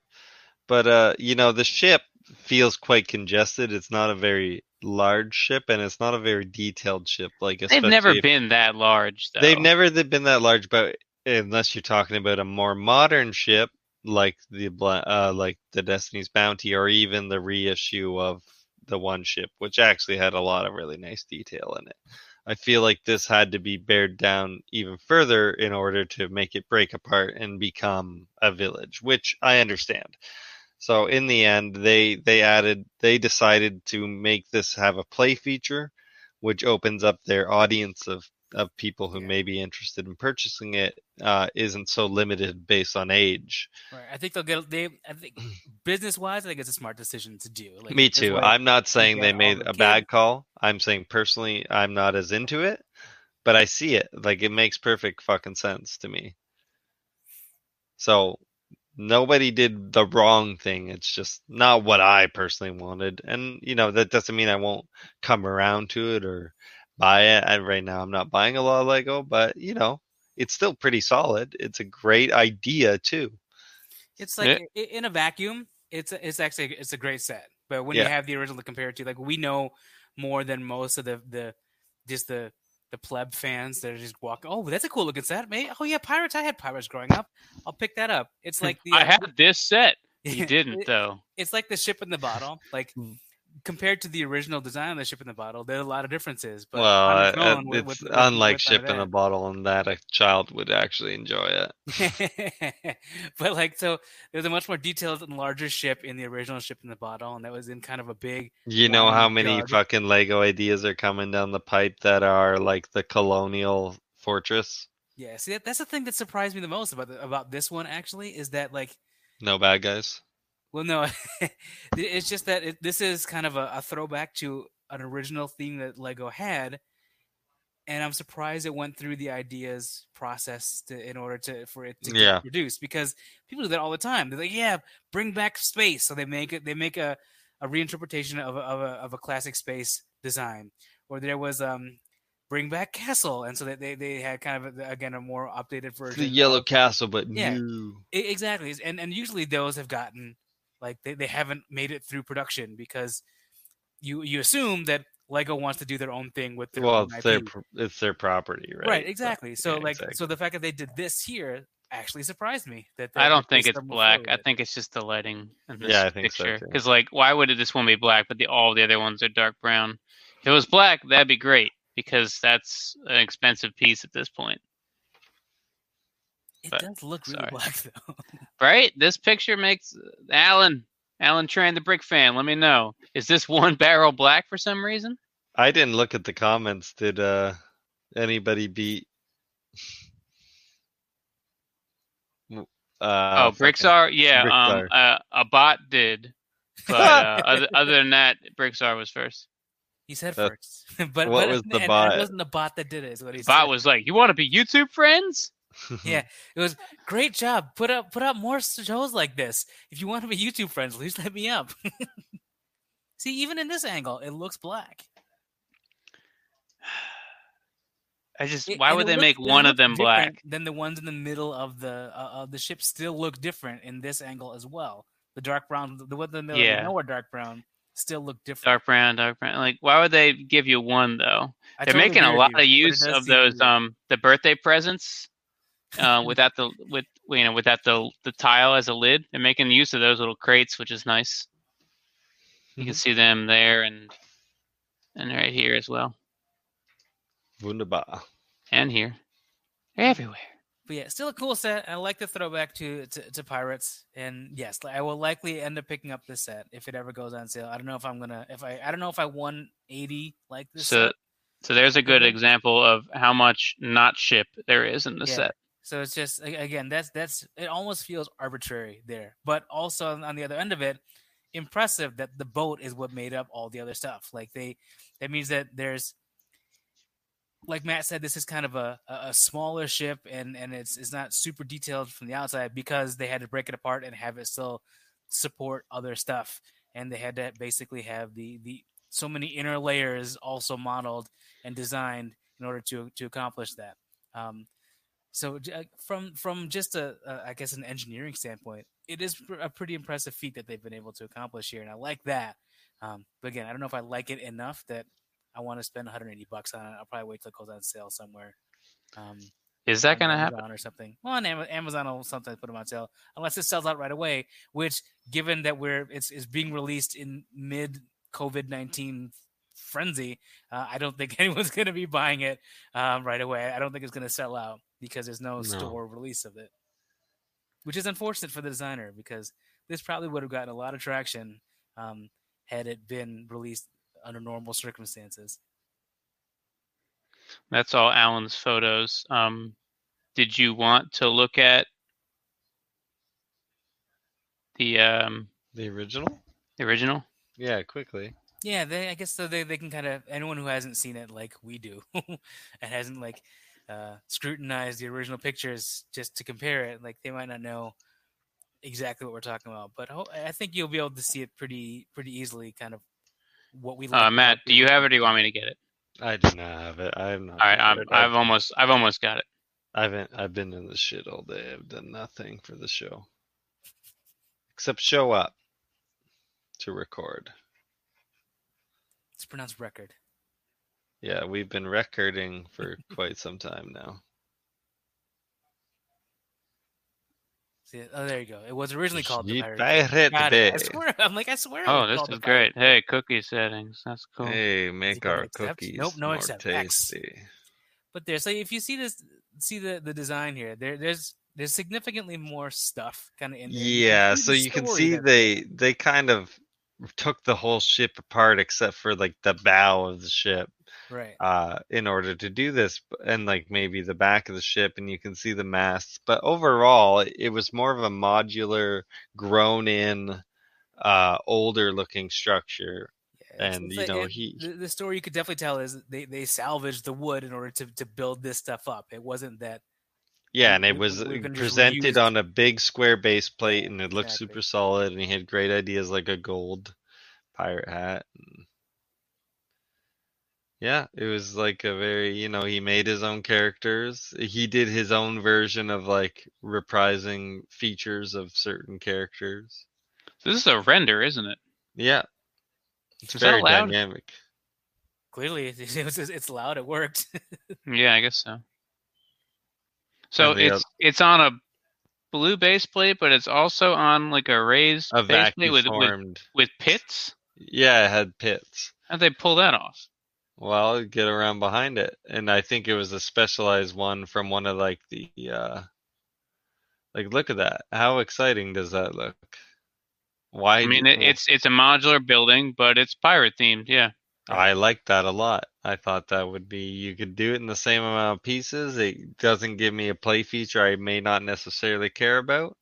But uh, you know, the ship feels quite congested. It's not a very large ship, and it's not a very detailed ship. Like They've never if- been that large, though. They've never been that large, but unless you're talking about a more modern ship like the uh, like the Destiny's Bounty, or even the reissue of the one ship, which actually had a lot of really nice detail in it. I feel like this had to be bared down even further in order to make it break apart and become a village, which I understand. So in the end, they they added they decided to make this have a play feature which opens up their audience of of people who may be interested in purchasing it uh, not so limited based on age. Right. I think they'll get they. I think business wise, I think it's a smart decision to do. Like, Me too. I'm not saying they made the a kids. bad call. I'm saying personally, I'm not as into it, but I see it. Like it makes perfect fucking sense to me. So nobody did the wrong thing. It's just not what I personally wanted. And, you know, that doesn't mean I won't come around to it or buy it. And right now I'm not buying a lot of Lego, but, you know, it's still pretty solid. It's a great idea too. It's like yeah. in a vacuum, it's it's actually it's a great set. But when yeah. you have the original to compare it to, like we know more than most of the the just the the pleb fans that are just walking. Oh, that's a cool looking set, mate. Oh yeah, pirates. I had pirates growing up. I'll pick that up. It's like the. I uh, had this set. You didn't though. It's like the ship in the bottle. Like hmm compared to the original design of the ship in the bottle, there are a lot of differences. But well, uh, it's with, with, unlike with ship in a bottle, and that a child would actually enjoy it. but like, so there's a much more detailed and larger ship in the original ship in the bottle, and that was in kind of a big. You know how many fucking Lego ideas are coming down the pipe that are like the colonial fortress? Yeah, see, that's the thing that surprised me the most about the, about this one. Actually, is that like no bad guys. Well, no, it's just that it, this is kind of a, a, throwback to an original theme that Lego had, and I'm surprised it went through the ideas process to, in order to for it to yeah. get produced because people do that all the time. They're like, "Yeah, bring back space," so they make it. They make a, a reinterpretation of a, of a of a classic space design. Or there was um bring back Castle, and so they, they had kind of again a more updated version. The Yellow Castle, but yeah, new. exactly. And and usually those have gotten like they, they haven't made it through production because you you assume that Lego wants to do their own thing with their well, it's their it's their property, right? Right, exactly. So yeah, like exactly. so the fact that they did this here actually surprised me. That I don't think it's black. I think it's just the lighting in this yeah, I think picture. Because so like, why would this one be black, but the all the other ones are dark brown? If it was black, that'd be great because that's an expensive piece at this point. It but, does look really sorry. black though. Right? This picture makes Alan Alan Tran, the brick fan. Let me know. Is this one barrel black for some reason? I didn't look at the comments. Did uh anybody beat? Uh, oh, bricks are yeah. Brickstar. Um, uh, a bot did, but uh, other, other than that, bricks are was first. He said first, but what but, was the bot? It wasn't the bot that did it. Is what he bot said. was like, "You want to be YouTube friends?" Yeah, it was great job. Put up put up more shows like this. If you want to be YouTube friends, please let me up. See, even in this angle, it looks black. I just it, why would they make one of them black? Then the ones in the middle of the uh, of the ship still look different in this angle as well. The dark brown, the one in the middle, yeah. nowhere dark brown, still look different. Dark brown, dark brown. Like, why would they give you one though? I They're totally making a lot you, of use of those um the birthday presents uh, without the with you know without the the tile as a lid. They're making use of those little crates, which is nice. You mm-hmm. can see them there and and right here as well. Wunderbar. And here, They're everywhere. But yeah, still a cool set. I like the throwback to, to, to Pirates, and yes, I will likely end up picking up this set if it ever goes on sale. I don't know if I'm gonna if I I don't know if I won eighty like this. So set. so there's a good example of how much not ship there is in the yeah. set. So it's just again that's that's it almost feels arbitrary there, but also on the other end of it, impressive that the boat is what made up all the other stuff. Like they, that means that there's, like Matt said, this is kind of a, a smaller ship and and it's it's not super detailed from the outside because they had to break it apart and have it still support other stuff, and they had to basically have the the so many inner layers also modeled and designed in order to to accomplish that. Um, so uh, from from just a, a I guess an engineering standpoint, it is a pretty impressive feat that they've been able to accomplish here, and I like that. Um, but again, I don't know if I like it enough that I want to spend 180 bucks on it. I'll probably wait till it goes on sale somewhere. Um, is that going to happen or something? Well, on Amazon will sometimes put them on sale unless it sells out right away. Which, given that we're it's, it's being released in mid COVID 19 frenzy, uh, I don't think anyone's going to be buying it um, right away. I don't think it's going to sell out because there's no, no, store release of it, which is unfortunate for the designer because this probably would have gotten a lot of traction um, had it been released under normal circumstances. That's all Alan's photos. Um, did you want to look at the um, The original? the original? Yeah, quickly. Yeah, they, I guess so they, they can kind of anyone who hasn't seen it like we do and hasn't like uh, scrutinized the original pictures just to compare it, like they might not know exactly what we're talking about. But ho- I think you'll be able to see it pretty pretty easily, kind of what we. like Uh, Matt, do you have it? or Do you want me to get it? I do not have it. I have not. All right, I'm, prepared. I've almost I've almost got it. I haven't. I've been in the shit all day. I've done nothing for the show, except show up to record. It's pronounced record. Yeah, we've been recording for quite some time now. See, oh, there you go. It was originally called the Pirate. Pirate Got it. I swear, I'm like I swear. Oh, this is the Pirate great. Hey, cookie settings. That's cool. Hey, make our accept? cookies Nope, no more accept. X. tasty. But there, so if you see this, see the the design here. There, there's there's significantly more stuff kind of in there. Yeah, so you can see they they kind of took the whole ship apart except for like the bow of the ship right. uh in order to do this and like maybe the back of the ship and you can see the masts but overall it- was more of a modular grown in uh older looking structure Yeah, and, you like- know, he- the, the story you could definitely tell is they they salvaged the wood in order to to build this stuff up. It wasn't that yeah and it was we're uh, gonna just presented reuse- on a big square base plate and it looked Exactly. super solid and he had great ideas like a gold pirate hat yeah it was like a very you know he made his own characters he did his own version of like reprising features of certain characters This is a render, isn't it? yeah it's Is very dynamic clearly it, was, it's loud. It worked. Yeah, I guess so. So it's it's on a blue base plate, but it's also on like a raised a base plate with, with with pits. yeah it had pits How'd they pull that off? Well, get around behind it. And I think it was a specialized one from one of like the uh like look at that. How exciting does that look? Why I mean, it, it's it's a modular building, but it's pirate themed. Yeah. I like that a lot. I thought that would be you could do it in the same amount of pieces. It doesn't give me a play feature I may not necessarily care about.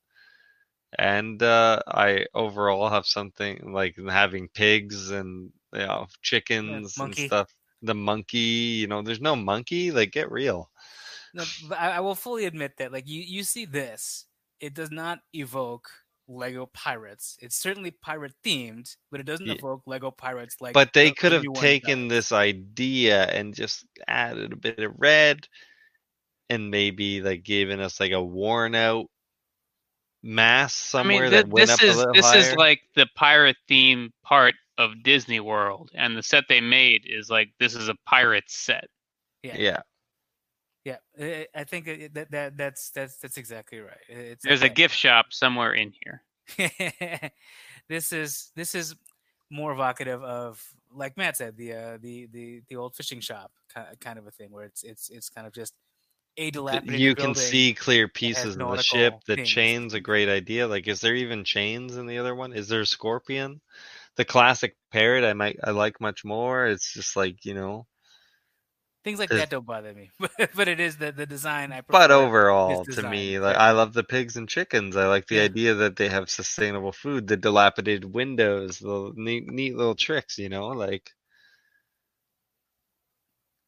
And uh I overall have something like having pigs and you know chickens and stuff. The monkey, you know, there's no monkey, like get real. No, I, I will fully admit that, like you, you see this, it does not evoke Lego Pirates. It's certainly pirate themed, but it doesn't Yeah. evoke Lego Pirates like. but they the- could have taken does. this idea and just added a bit of red and maybe like given us like a worn out mass I somewhere mean, that went this up a little this is like the pirate theme part of Disney World, and the set they made is like this is a pirate set. Yeah, yeah yeah. I- I think it- that that that's that's that's exactly right. It's There's a gift shop somewhere in here. this is this is more evocative of like Matt said the uh, the the the old fishing shop kind of a thing where it's it's it's kind of just a Th- dilapidated you can see clear pieces of the ship the things. chain's a great idea like is there even chains in the other one is there a scorpion the classic parrot i might i like much more it's just like you know things like there's- that don't bother me, but but it is the the design I. but overall to me like i love the pigs and chickens i like the Yeah. idea that they have sustainable food the dilapidated windows the neat, neat little tricks you know like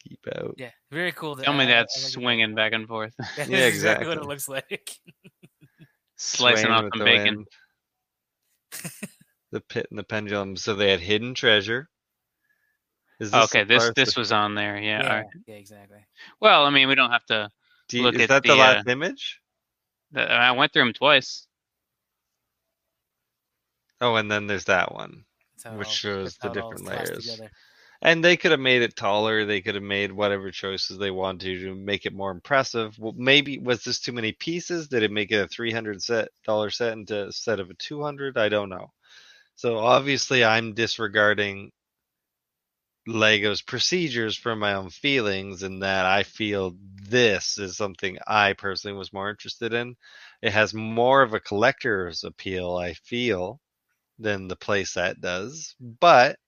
keep out Yeah, very cool. Tell me I- that's like it. swinging back and forth, That Yeah, is exactly what it looks like. slicing Swaying off some the bacon. the pit and the pendulum so they had hidden treasure is Okay, this part this that- was on there. Yeah. yeah, all right. yeah, exactly. Well, I mean, we don't have to. do you- look is at that the, the, last uh, image the- I went through them twice. oh and then there's that one That's how it Which all- shows the how it all different layers. And they could have made it taller. They could have made whatever choices they wanted to to make it more impressive. Well, maybe was this too many pieces? Did it make it a three hundred set dollar set instead of a two hundred? I don't know. So obviously, I'm disregarding Lego's procedures for my own feelings, and that I feel this is something I personally was more interested in. It has more of a collector's appeal, I feel, than the playset does, but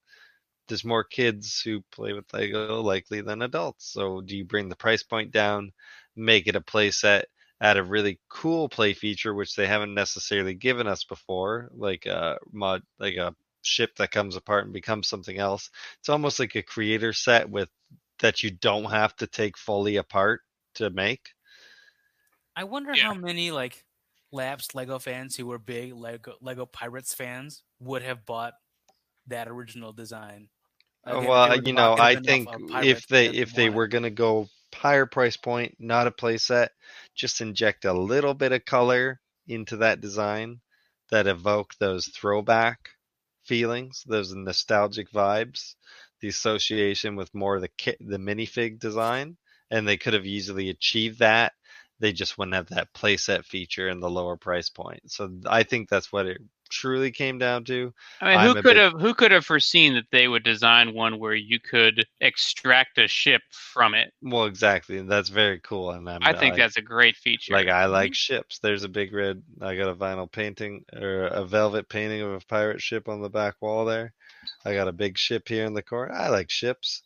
there's more kids who play with Lego likely than adults. So do you bring the price point down, make it a play set, add a really cool play feature which they haven't necessarily given us before, like a mod like a ship that comes apart and becomes something else. It's almost like a creator set with that you don't have to take fully apart to make. I wonder Yeah. how many like lapsed Lego fans who were big Lego Lego Pirates fans would have bought that original design. Again, well, you know, I think if they if they were gonna go higher price point, not a play set, just inject a little bit of color into that design that evoke those throwback feelings, those nostalgic vibes, the association with more of the kit, the minifig design, and they could have easily achieved that. They just wouldn't have that playset feature and the lower price point. So I think that's what it truly came down to. I mean, I'm who could big- have who could have foreseen that they would design one where you could extract a ship from it? Well, exactly, and that's very cool. And I'm, I think I- that's a great feature. Like I mm-hmm. like ships. There's a big red. I got a vinyl painting or a velvet painting of a pirate ship on the back wall there. I got a big ship here in the corner. I like ships.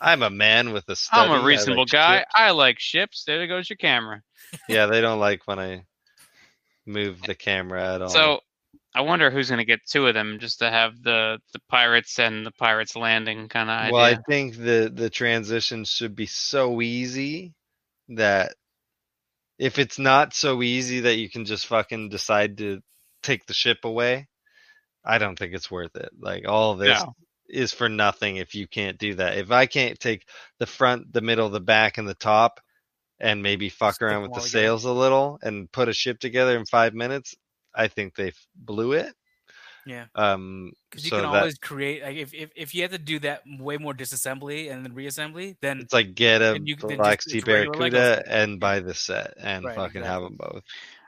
I'm a man with a study. I'm I a like reasonable guy. ships. I like ships. There goes your camera. Yeah, they don't like when I move the camera at all. So I wonder who's going to get two of them just to have the the pirates and the pirates landing kind of idea. well, I think the the transition should be so easy that if it's not so easy that you can just fucking decide to take the ship away, I don't think it's worth it. Like all this No. is for nothing if you can't do that. If I can't take the front, the middle, the back, and the top, and maybe fuck Stick around with the all together. sails a little and put a ship together in five minutes, I think they blew it. Yeah. Um, Because you so can that always create like if, if if you have to do that way more disassembly and then reassembly, then it's like get a you Black Sea it's regular Lego Barracuda and buy the set and Right, fucking have them both.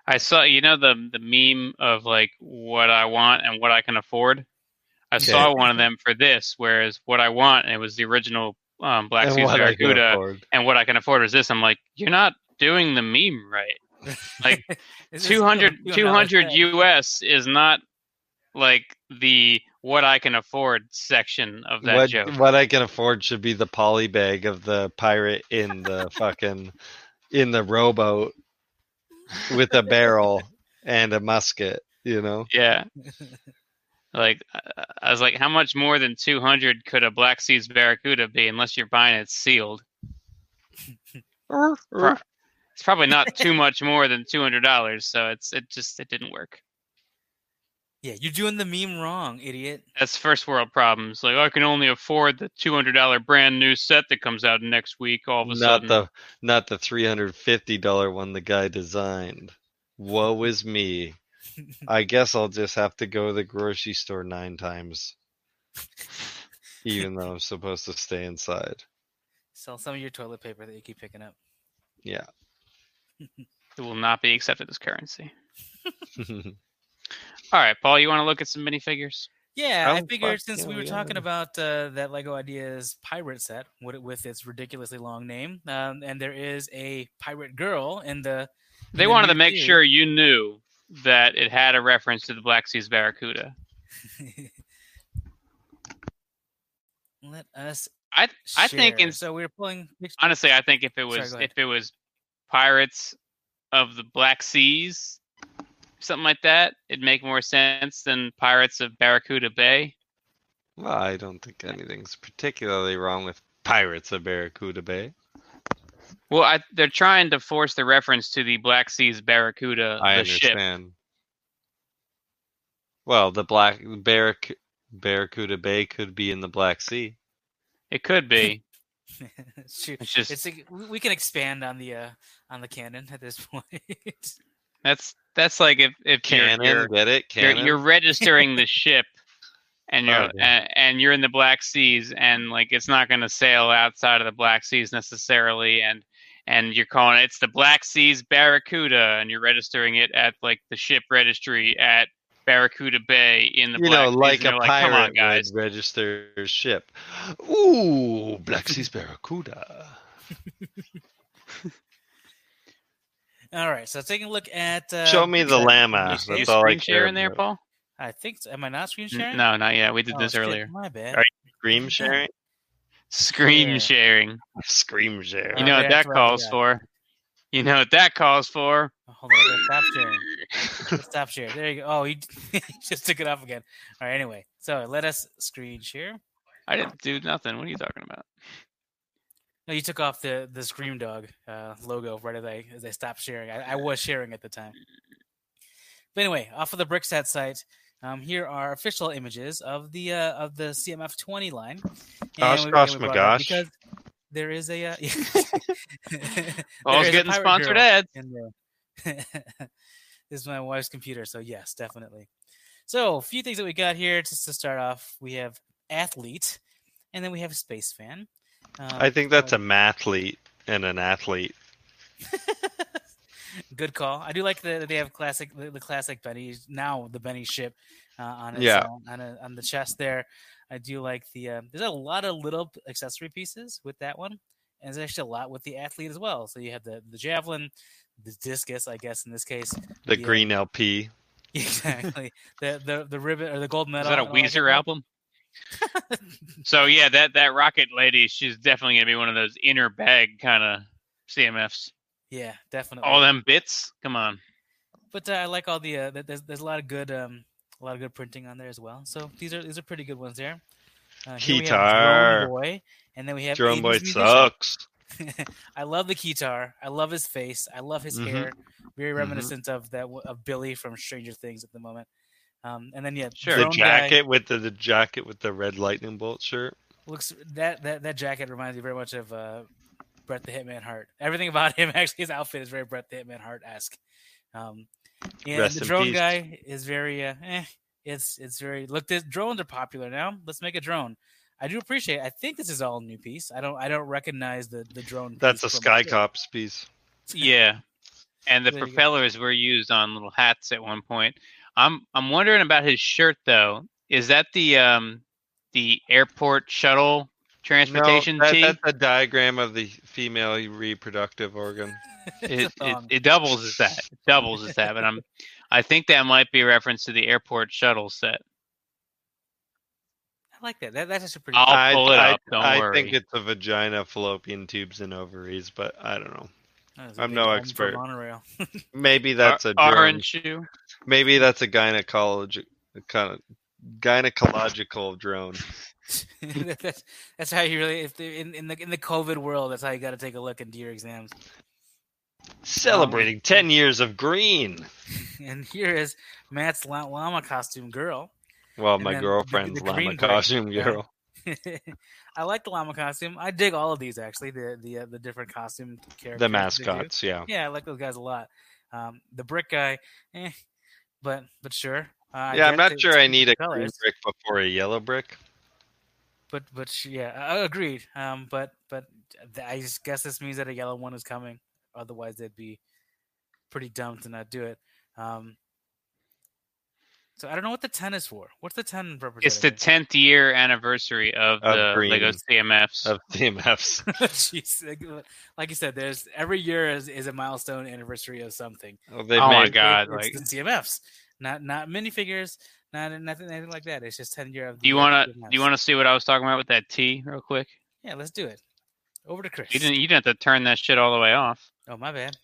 I saw you know the the meme of like what I want and what I can afford. I saw one of them for this, whereas what I want and it was the original um, Black Sea what I can Barracuda, and what I can afford is this. I'm like, you're not doing the meme right. Like, This 200, 200 $200 US is not like the what I can afford section of that what, joke. what I can afford should be the poly bag of the pirate in the fucking in the rowboat with a barrel and a musket. You know, Yeah. Like I- I was like, how much more than 200 could a Black Seas Barracuda be unless you're buying it sealed? Pro- It's probably not too much more than $200, so it's it just it didn't work. Yeah, you're doing the meme wrong, idiot. That's first world problems. Like I can only afford the $200 brand new set that comes out next week all of a not sudden. the not the three hundred fifty dollar one the guy designed. Woe is me. I guess I'll just have to go to the grocery store nine times, even though I'm supposed to stay inside. Sell some of your toilet paper that you keep picking up. Yeah. It will not be accepted as currency. All right, Paul, you want to look at some minifigures? Yeah, I Oh, figured since yeah, we were we talking about uh, that Lego Ideas pirate set with, with its ridiculously long name, um, and there is a pirate girl in the. They the wanted to make sure you knew that it had a reference to the Black Seas Barracuda. Let us. I I think share. in so. We're pulling. pictures- honestly, I think if it was go ahead. if it was Pirates of the Black Seas, something like that, it'd make more sense than Pirates of Barracuda Bay. well, I don't think anything's particularly wrong with Pirates of Barracuda Bay. Well, I, they're trying to force the reference to the Black Seas Barracuda, I the ship. understand. Well, the Black Barrac- Barracuda Bay could be in the Black Sea. It could be. it's true. It's just It's a, we we can expand on the uh, on the canon at this point. that's that's like if if you're- you're get it? you're, you're registering the ship and you're Oh, yeah. and, and you're in the black seas and like it's not going to sail outside of the black seas necessarily and and you're calling it it's the black seas barracuda and you're registering it at like the ship registry at barracuda bay in the you black know, like and a they're like, pirate come on guys would register ship. Ooh, Black Seas Barracuda. all right, so taking a look at. Uh, Show me the llama. you, you That's all I share care in there about. paul I think. So. Am I not screen sharing? no not yet we did Oh, this shit, earlier My bad. Are you screen sharing. Screen Yeah. sharing. Scream share. You know yeah, what that's that right, calls yeah. for. You know what that calls for. Hold on, let's stop sharing. Let's stop sharing. There you go. Oh, he, he just took it off again. All right. Anyway, so let us screen share. I didn't do nothing. What are you talking about? No, you took off the the Scream Dog uh, logo right as I as I stopped sharing. I, I was sharing at the time. But anyway, off of the Brickset site, um, here are official images of the uh, of the CMF twenty line. Gosh, we- gosh, we my brought it up gosh. Because there is a uh, All's there is getting pirate sponsored ads. This is my wife's computer, so yes, definitely. So a few things that we got here just to start off. We have athlete, and then we have space fan. Um, I think that's uh, a mathlete and an athlete. Good call. I do like the they have classic the, the classic Benny now the Benny ship uh, on Yeah. uh, on a, on the chest there. I do like the uh, there's a lot of little accessory pieces with that one, and there's actually a lot with the athlete as well. So you have the the javelin, the discus, I guess in this case, The Yeah. green LP. exactly the the the ribbon or the gold medal. Is that a and all that Weezer stuff. album? So yeah, that that rocket lady, she's definitely gonna be one of those inner bag kind of CMFs. Yeah, definitely. All them bits. Come on. but uh, I like all the uh, th- there's there's a lot of good um a lot of good printing on there as well. So these are these are pretty good ones there. Uh, here we have Keytar. Boy, and then we have Drone Boy musician. sucks. I love the guitar. I love his face. I love his Mhm. hair. Very Mhm. reminiscent of that of Billy from Stranger Things at the moment. Um, and then yeah, Sure. The Drone Guy jacket with the, the jacket with the red lightning bolt shirt. looks that that that jacket reminds me very much of uh, Bret the Hitman Hart. Everything about him, actually, his outfit is very Bret the Hitman Hart esque. Um, and Rest the drone peace. guy is very uh, eh, it's it's very look. This drones are popular now. Let's make a drone. I do appreciate. I think this is all new piece. I don't. I don't recognize the the drone. That's a piece from Sky. Cops piece. Yeah. And the There go. propellers were used on little hats at one point. I'm I'm wondering about his shirt though. Is that the um the airport shuttle transportation no, that, that's a diagram of the female reproductive organ. It, it, it doubles as that. It doubles as that. But I'm I think that might be a reference to the airport shuttle set. I like that. that that's actually pretty. I'll cool. I, pull it I, up, don't I worry. think it's a vagina, fallopian tubes, and ovaries, but I don't know. That was a I'm no expert. Monorail. Maybe that's a Ar- drone. orange shoe. Maybe that's a gynecologic kind of gynecological drone. that's, that's how you really, if the, in in the in the COVID world, that's how you got to take a look into your exams. Celebrating um, 10 years of green. And here is Matt's llama costume girl. Well, And my then the- girlfriend's the llama costume girl. I like the llama costume. I dig all of these actually. The the uh, the different costume characters. The mascots, yeah. Yeah, I like those guys a lot. Um, the brick guy, eh, but but sure. Uh, Yeah, I'm not sure I need a colors. green brick before a yellow brick. But but yeah, I agreed. Um, but but th- I just guess this means that a yellow one is coming. Otherwise, they'd be pretty dumb to not do it. Um, so I don't know what the ten is for. What's the ten representative? It's the tenth year anniversary of, Of the green. Lego CMFs. Of CMFs. Jeez, like- like you said, there's every year is, is a milestone anniversary of something. Oh, Oh my made- God, It's like- the CMFs, not not minifigures, not nothing anything like that. It's just ten year of. do you wanna do you wanna see what I was talking about with that T real quick? Yeah, let's do it. Over to Chris. You didn't you didn't have to turn that shit all the way off. Oh my bad.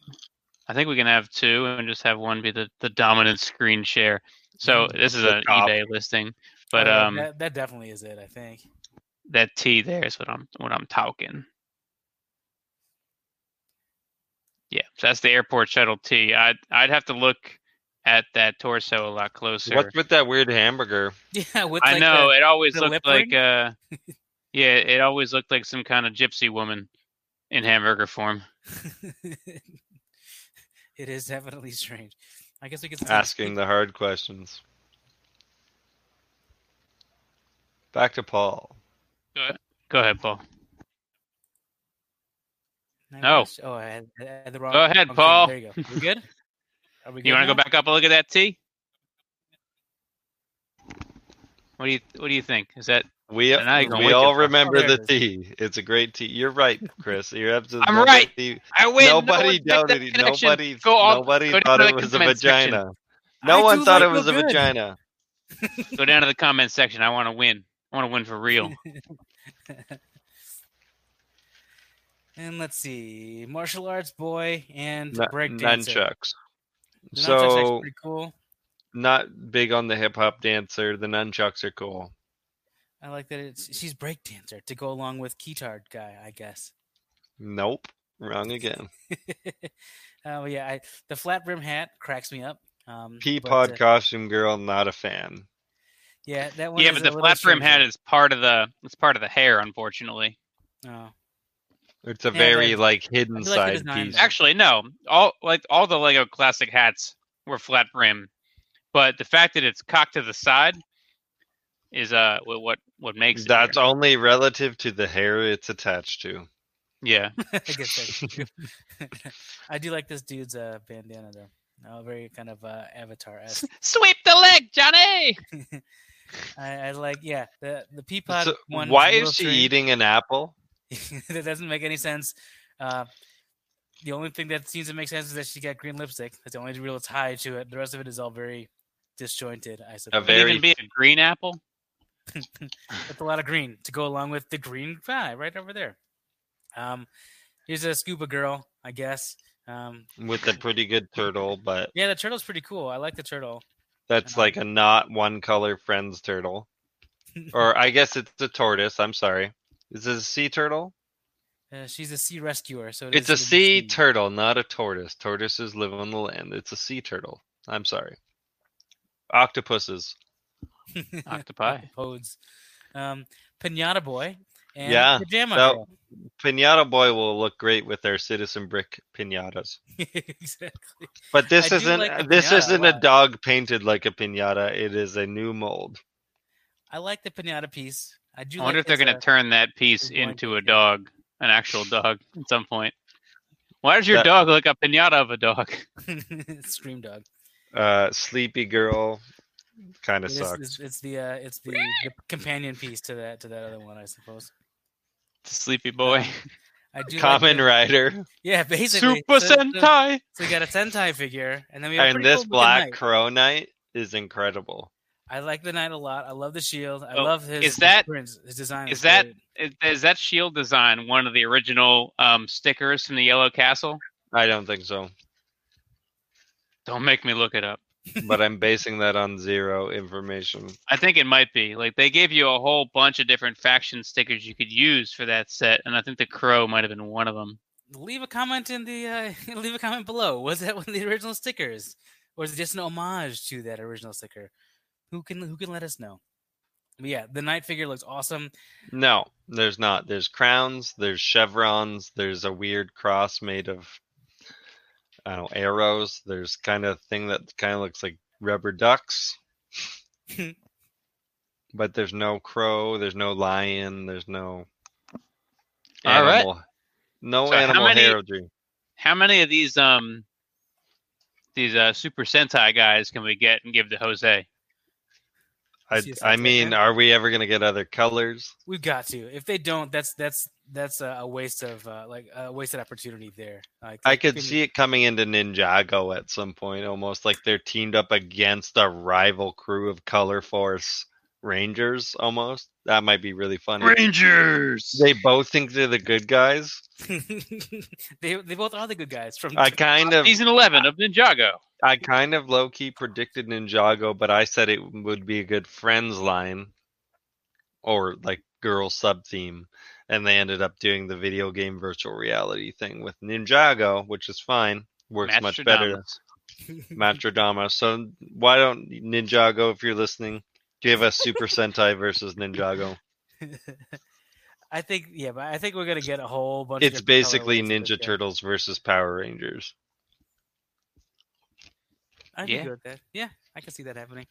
I think we can have two and just have one be the, the dominant screen share. So this is an top. eBay listing, but Oh, yeah, um, that, that definitely is it. I think. that T there is what I'm what I'm talking. Yeah, so that's the airport shuttle T. I'd I'd have to look at that torso a lot closer. What's with that weird hamburger? Yeah, with I know the- it always looked lip like ring? uh, yeah, it always looked like some kind of gypsy woman in hamburger form. it is definitely strange. I guess we could Asking the hard questions. Back to Paul. Go ahead, Go ahead Paul. No. No. Oh, I had, I had the wrong. Go ahead, wrong. Paul. There you go. We good? Are we good You want to go back up and look at that T? What do you What do you think? Is that We And now we all remember the it T. It's a great T. You're right, Chris. You're absolutely. I'm right. nobody- I win? Nobody one took doubted it. Nobody. Go all- nobody go thought it was a comment section. vagina. No I one thought like it was a Good. vagina. Go down to the comment section. I want to win. I want to win for real. and let's see, martial arts boy and N- break dancer. nunchucks. The nunchucks So pretty cool. not big on the hip hop dancer. The nunchucks are cool. I like that it's she's break dancer to go along with keytard guy, I guess. Nope, wrong again. Oh yeah, I, the flat brim hat cracks me up. Um, Pea but, pod uh, costume girl, not a fan. yeah, that one. yeah, is but a the flat brim hat is part of the it's part of the hair, unfortunately. Oh. It's a Yeah, very the- like hidden do like side piece. Actually, no. All like all the Lego classic hats were flat brim, but the fact that it's cocked to the side is uh what what, what makes it. That's here. only relative to the hair it's attached to. yeah. I guess that's true. I do like this dude's uh, bandana though. Oh, very kind of uh, avatar esque. Sweep the leg, Johnny. I, I like, yeah, the the peapod So one. why is she strange. eating an apple? that doesn't make any sense. Uh, the only thing that seems to make sense is that she got green lipstick. That's the only real tie to it. The rest of it is all very disjointed. I suppose. Could very- even be a green apple. With a lot of green to go along with the green guy right over there. Um, here's a scuba girl, I guess. Um, with a pretty good turtle, but yeah, the turtle's pretty cool. I like the turtle. that's like a not one color friends turtle. Or I guess it's a tortoise. I'm sorry. Is it a sea turtle? Uh, she's a sea rescuer, so it It's a sea sea. turtle, not a tortoise. Tortoises live on the land. It's a sea turtle. I'm sorry. Octopuses. Octopi. Podes. Um, Pinata Boy and Yeah, Pajama that- Girl. Pinata Boy will look great with their Citizen Brick pinatas. exactly. But this I isn't like this isn't a lot. dog painted like a pinata. It is a new mold. I like the pinata piece. I do. I wonder like if they're going to turn that piece into a dog, an actual dog, at some point. Why does your That- dog look a pinata of a dog? Scream Dog. Uh, Sleepy Girl kind of It is- sucks. It's, it's the uh, it's the, the companion piece to that to that other one, I suppose. It's a sleepy boy. I do. like Common the- Rider Yeah, basically. Super So- so- Sentai. So we got a Sentai figure, and then we have and this cool Black knight. Crow Knight is incredible. I like the knight a lot. I love the shield. I Oh, love his. is that- his, his design? is is that- Is, is that shield design one of the original um, stickers from the Yellow Castle? I don't think so, Don't make me look it up. But I'm basing that on zero information. I think it might be. Like they gave you a whole bunch of different faction stickers you could use for that set, and I think the crow might have been one of them. Leave a comment in the uh, leave a comment below. Was that one of the original stickers, or is it just an homage to that original sticker? Who can who can let us know? But yeah, the knight figure looks awesome. No, there's not. There's crowns. There's chevrons. There's a weird cross made of I don't know arrows. There's kind of thing that kind of looks like rubber ducks. but there's no crow. There's no lion. There's no All right. animal. No So how animal many- heraldry. How many of these um these uh Super Sentai guys can we get and give to Jose? I, See a I sunset mean, are we ever gonna get other colors? We've got to. If they don't, that's that's that's a, a waste of uh, like a wasted opportunity there. Like I could see it coming into Ninjago at some point, almost like they're teamed up against a rival crew of Color Force Rangers. Almost that might be really funny. Rangers. They both think they're the good guys. they they both are the good guys from. I kind of, Season eleven of Ninjago. I kind of low key predicted Ninjago, but I said it would be a good Friends line, or like girl sub theme, and they ended up doing the video game virtual reality thing with Ninjago, which is fine. Works much better. Mastradamus. Mastrodama. So why don't Ninjago, if you're listening, give us Super Sentai versus Ninjago? I think yeah, but I think we're gonna get a whole bunch. of It's different basically Ninja that. Turtles versus Power Rangers. I Yeah. can go that. Yeah, I can see that happening.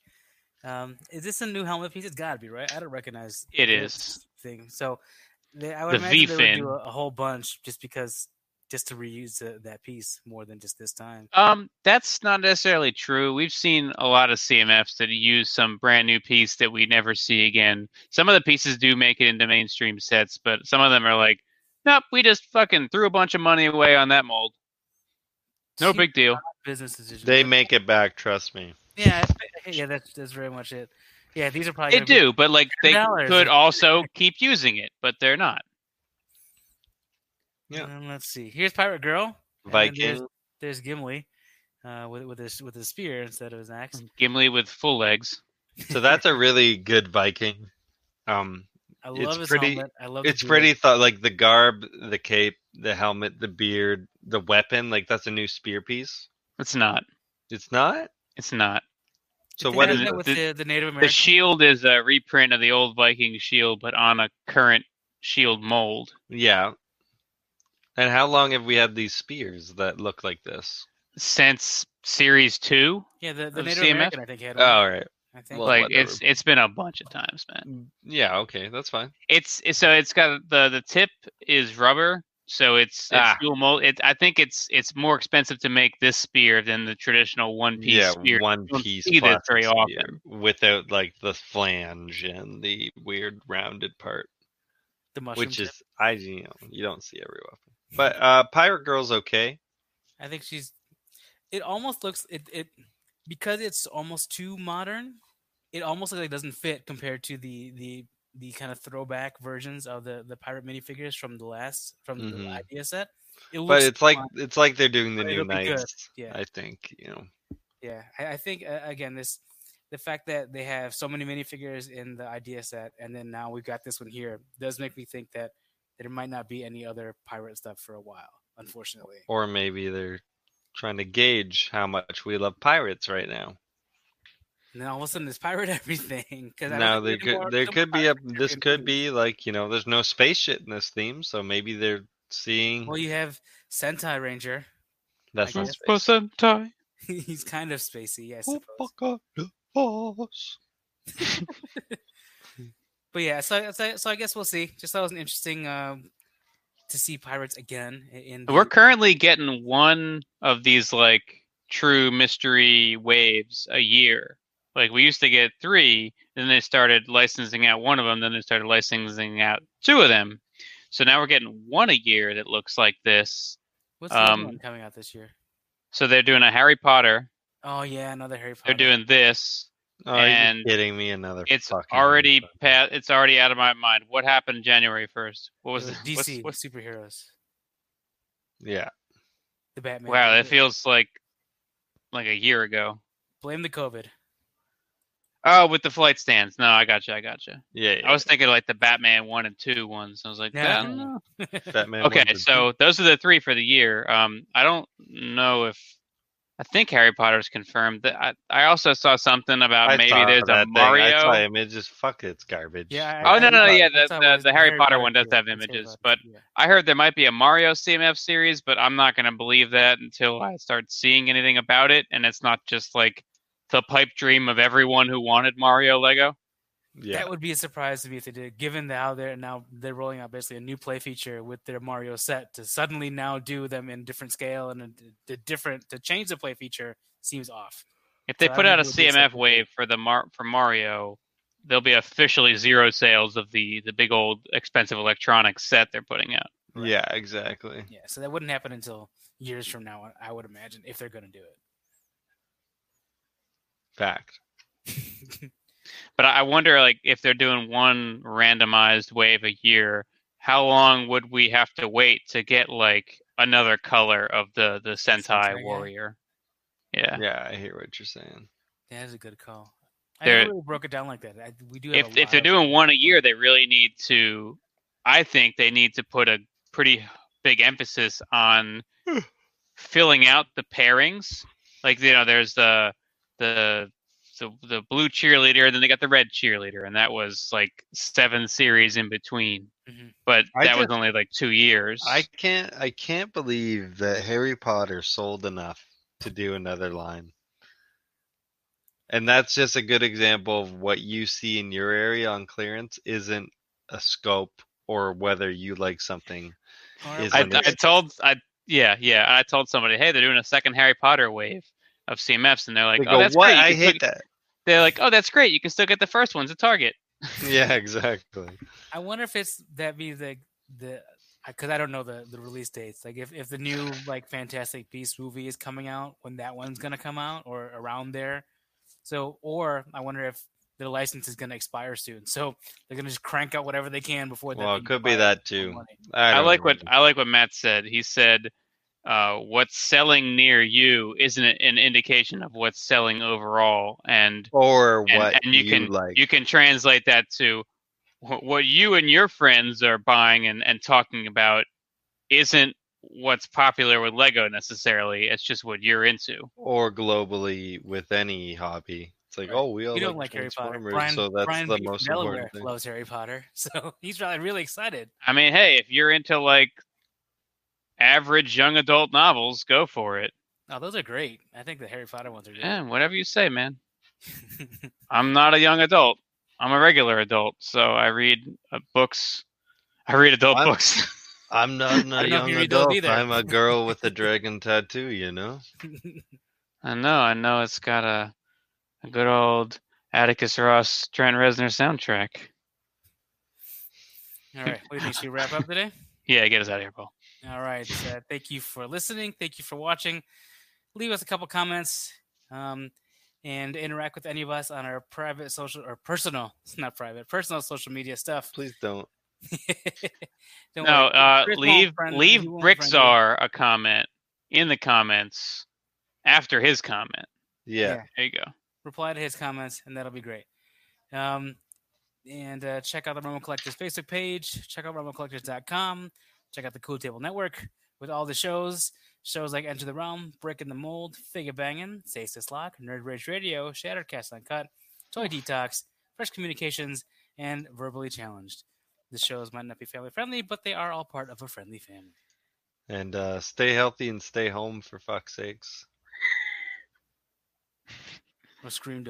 Um, is this a new helmet piece? It's got to be right. I don't recognize it is thing. So they, I would The imagine they would V-fin. do a, a whole bunch just because just to reuse the, that piece more than just this time. Um, that's not necessarily true. We've seen a lot of CMFs that use some brand new piece that we never see again. Some of the pieces do make it into mainstream sets, but some of them are like, nope, we just fucking threw a bunch of money away on that mold. No big deal. business decision. They make it back, trust me. Yeah, yeah, that's that's very much it. Yeah, these are probably They do, but like they could also keep using it, but they're not. Yeah. Um, let's see. Here's Pirate Girl. and Viking. There's, there's Gimli, uh, with with his with his spear instead of his axe. Gimli with full legs. So that's a really good Viking. Um, I It's love his pretty- helmet. I love. it's pretty thought like the garb, the cape, the helmet, the beard, the weapon. Like that's a new spear piece. It's not. It's not. It's not. Did So they what have is that it? with The- the, the Native American? The shield is a reprint of the old Viking shield, but on a current shield mold. Yeah. And how long have we had these spears that look like this? Since series two, yeah, the, the Native CMF? American. I think had. Oh, one. all right. I think. well, like whatever. it's it's been a bunch of times, man. Mm, yeah. Okay, that's fine. It's, it's so it's got the the tip is rubber, so it's, it's Ah. dual mold. It, I think it's it's more expensive to make this spear than the traditional one piece yeah, spear. one piece see this very spear often. without like the flange and the weird rounded part, the mushroom. which tip. is I you know you don't see every often. But uh Pirate Girl's okay. I think she's. It almost looks it it because it's almost too modern. It almost looks like it doesn't fit compared to the the the kind of throwback versions of the the pirate minifigures from the last from the Mhm. idea set. It But it's like it's like they're doing the But new it'll be good, knights. yeah. I think you know. Yeah, I, I think uh, again this the fact that they have so many minifigures in the idea set, and then now we've got this one here, does make me think that there might not be any other pirate stuff for a while. Unfortunately, Or maybe they're trying to gauge how much we love pirates right now. And then all of a sudden it's pirate everything. Because Now there could there could be a this could be like you know there's no space shit in this theme, so maybe they're seeing Well, you have Sentai Ranger. that's I not guess. space. Sentai. He's kind of spacey, yes. Force. But yeah, so, so so I guess we'll see. Just thought it was an interesting um, to see pirates again i- in. We're currently getting one of these like true mystery waves a year. Like we used to get three, then they started licensing out one of them, then they started licensing out two of them. So now we're getting one a year that looks like this. What's the um, one coming out this year? So they're doing a Harry Potter. Oh yeah, another Harry Potter. They're doing this. Oh, And you're kidding me? Another. It's fucking already Harry pa- It's already out of my mind. What happened January first? What was was the DC what's- superheroes. Yeah. The Batman. wow, that feels like like a year ago. Blame the COVID. Oh, with the flight stands. No, I got you. I got you. Yeah. I was thinking like the Batman one and two ones. I was like, No. I don't know. Batman. okay, ones and so those are the three for the year. Um, I don't know if I think Harry Potter's confirmed. That I, I also saw something about I maybe there's a that thing. I saw Mario. images. Fuck it's garbage. Yeah. Oh no, no, no, yeah, the, the, the Harry Potter Potter one does yeah, have images, but yeah. I heard there might be a Mario CMF series, but I'm not going to believe that until I start seeing anything about it, and it's not just like the pipe dream of everyone who wanted Mario Lego. yeah. That would be a surprise to me if they did, given that how they're now they're rolling out basically a new play feature with their Mario set to suddenly now do them in different scale and a, the different to change the play feature seems off. If they So put out a think it would be CMF wave for the Mar- for Mario, there'll be officially zero sales of the the big old expensive electronics set they're putting out. Yeah, exactly. Yeah, so that wouldn't happen until years from now, I would imagine, if they're going to do Fact. But I I wonder, like, if they're doing one randomized wave a year, how long would we have to wait to get like another color of the the Sentai Sentai warrior? Yeah. Yeah, I hear what you're saying. that is a good call. I They're- never really broke it down like that. I, we do. Have If if they're of- doing one a year, they really need to. I think they need to put a pretty big emphasis on filling out the pairings. Like you know, there's the the the, the blue cheerleader, and then they got the red cheerleader, and that was like seven series in between. Mhm. But I that was only like two years. I can't. I can't believe that Harry Potter sold enough to do another line. And that's just a good example of what you see in your area on clearance isn't a scope or whether you like something. Is I, I told I yeah yeah I told somebody hey they're doing a second Harry Potter wave of CMFs and they're like They oh go, that's what? great you I hate that. they're like, "Oh, that's great. You can still get the first ones at Target." Yeah, exactly. I wonder if it's that be the the because I don't know the the release dates. Like if if the new like Fantastic Beast movie is coming out when that one's gonna come out or around there. So or I wonder if their license is going to expire soon. So they're going to just crank out whatever they can before. that Well, it could be that too. money. I like know. what I like what Matt said. He said, uh, "What's selling near you isn't an indication of what's selling overall," and or and- what and you can- like. you can translate that to wh- what you and your friends are buying and, and talking about isn't what's popular with Lego necessarily. It's just what you're into. or globally with any hobby. It's like, Right. oh, we all You don't like like Harry Potter. Brian, so that's Brian the most Delaware important thing. loves Harry Potter, so he's really really excited. I mean, hey, if you're into like average young adult novels, go for it. Oh, those are great. I think the Harry Potter ones are good. Yeah, whatever you say, man. I'm not a young adult. I'm a regular adult, so I read uh, books. I read adult I'm- books. I'm not a I don't know if young you adult. either. I'm a girl with a dragon tattoo. You know. I know, I know. It's got a a good old Atticus Ross, Trent Reznor soundtrack. All right, what do you think? Should we wrap up today? Yeah, get us out of here, Paul. All right. Uh, thank you for listening. Thank you for watching. Leave us a couple comments um, and interact with any of us on our private social or personal, it's not private, personal social media stuff. Please don't. Don't No, uh, leave friend- leave he won't friend you. Brickzar a comment in the comments after his comment. Yeah. There you go. reply to his comments, and that'll be great. Um, and uh, check out the Roman Collectors Facebook page. Check out RomanCollectors.com. Check out the Cool Table Network with all the shows. Shows like Enter the Realm, Brick in the Mold, Figure Banging, Stasis Lock, Nerd Rage Radio, Shattercast Uncut, Toy Detox, Fresh Communications, and Verbally Challenged. The shows might not be family friendly, but they are all part of a friendly family. And uh, stay healthy and stay home for fuck's sakes. Or Scream Dub.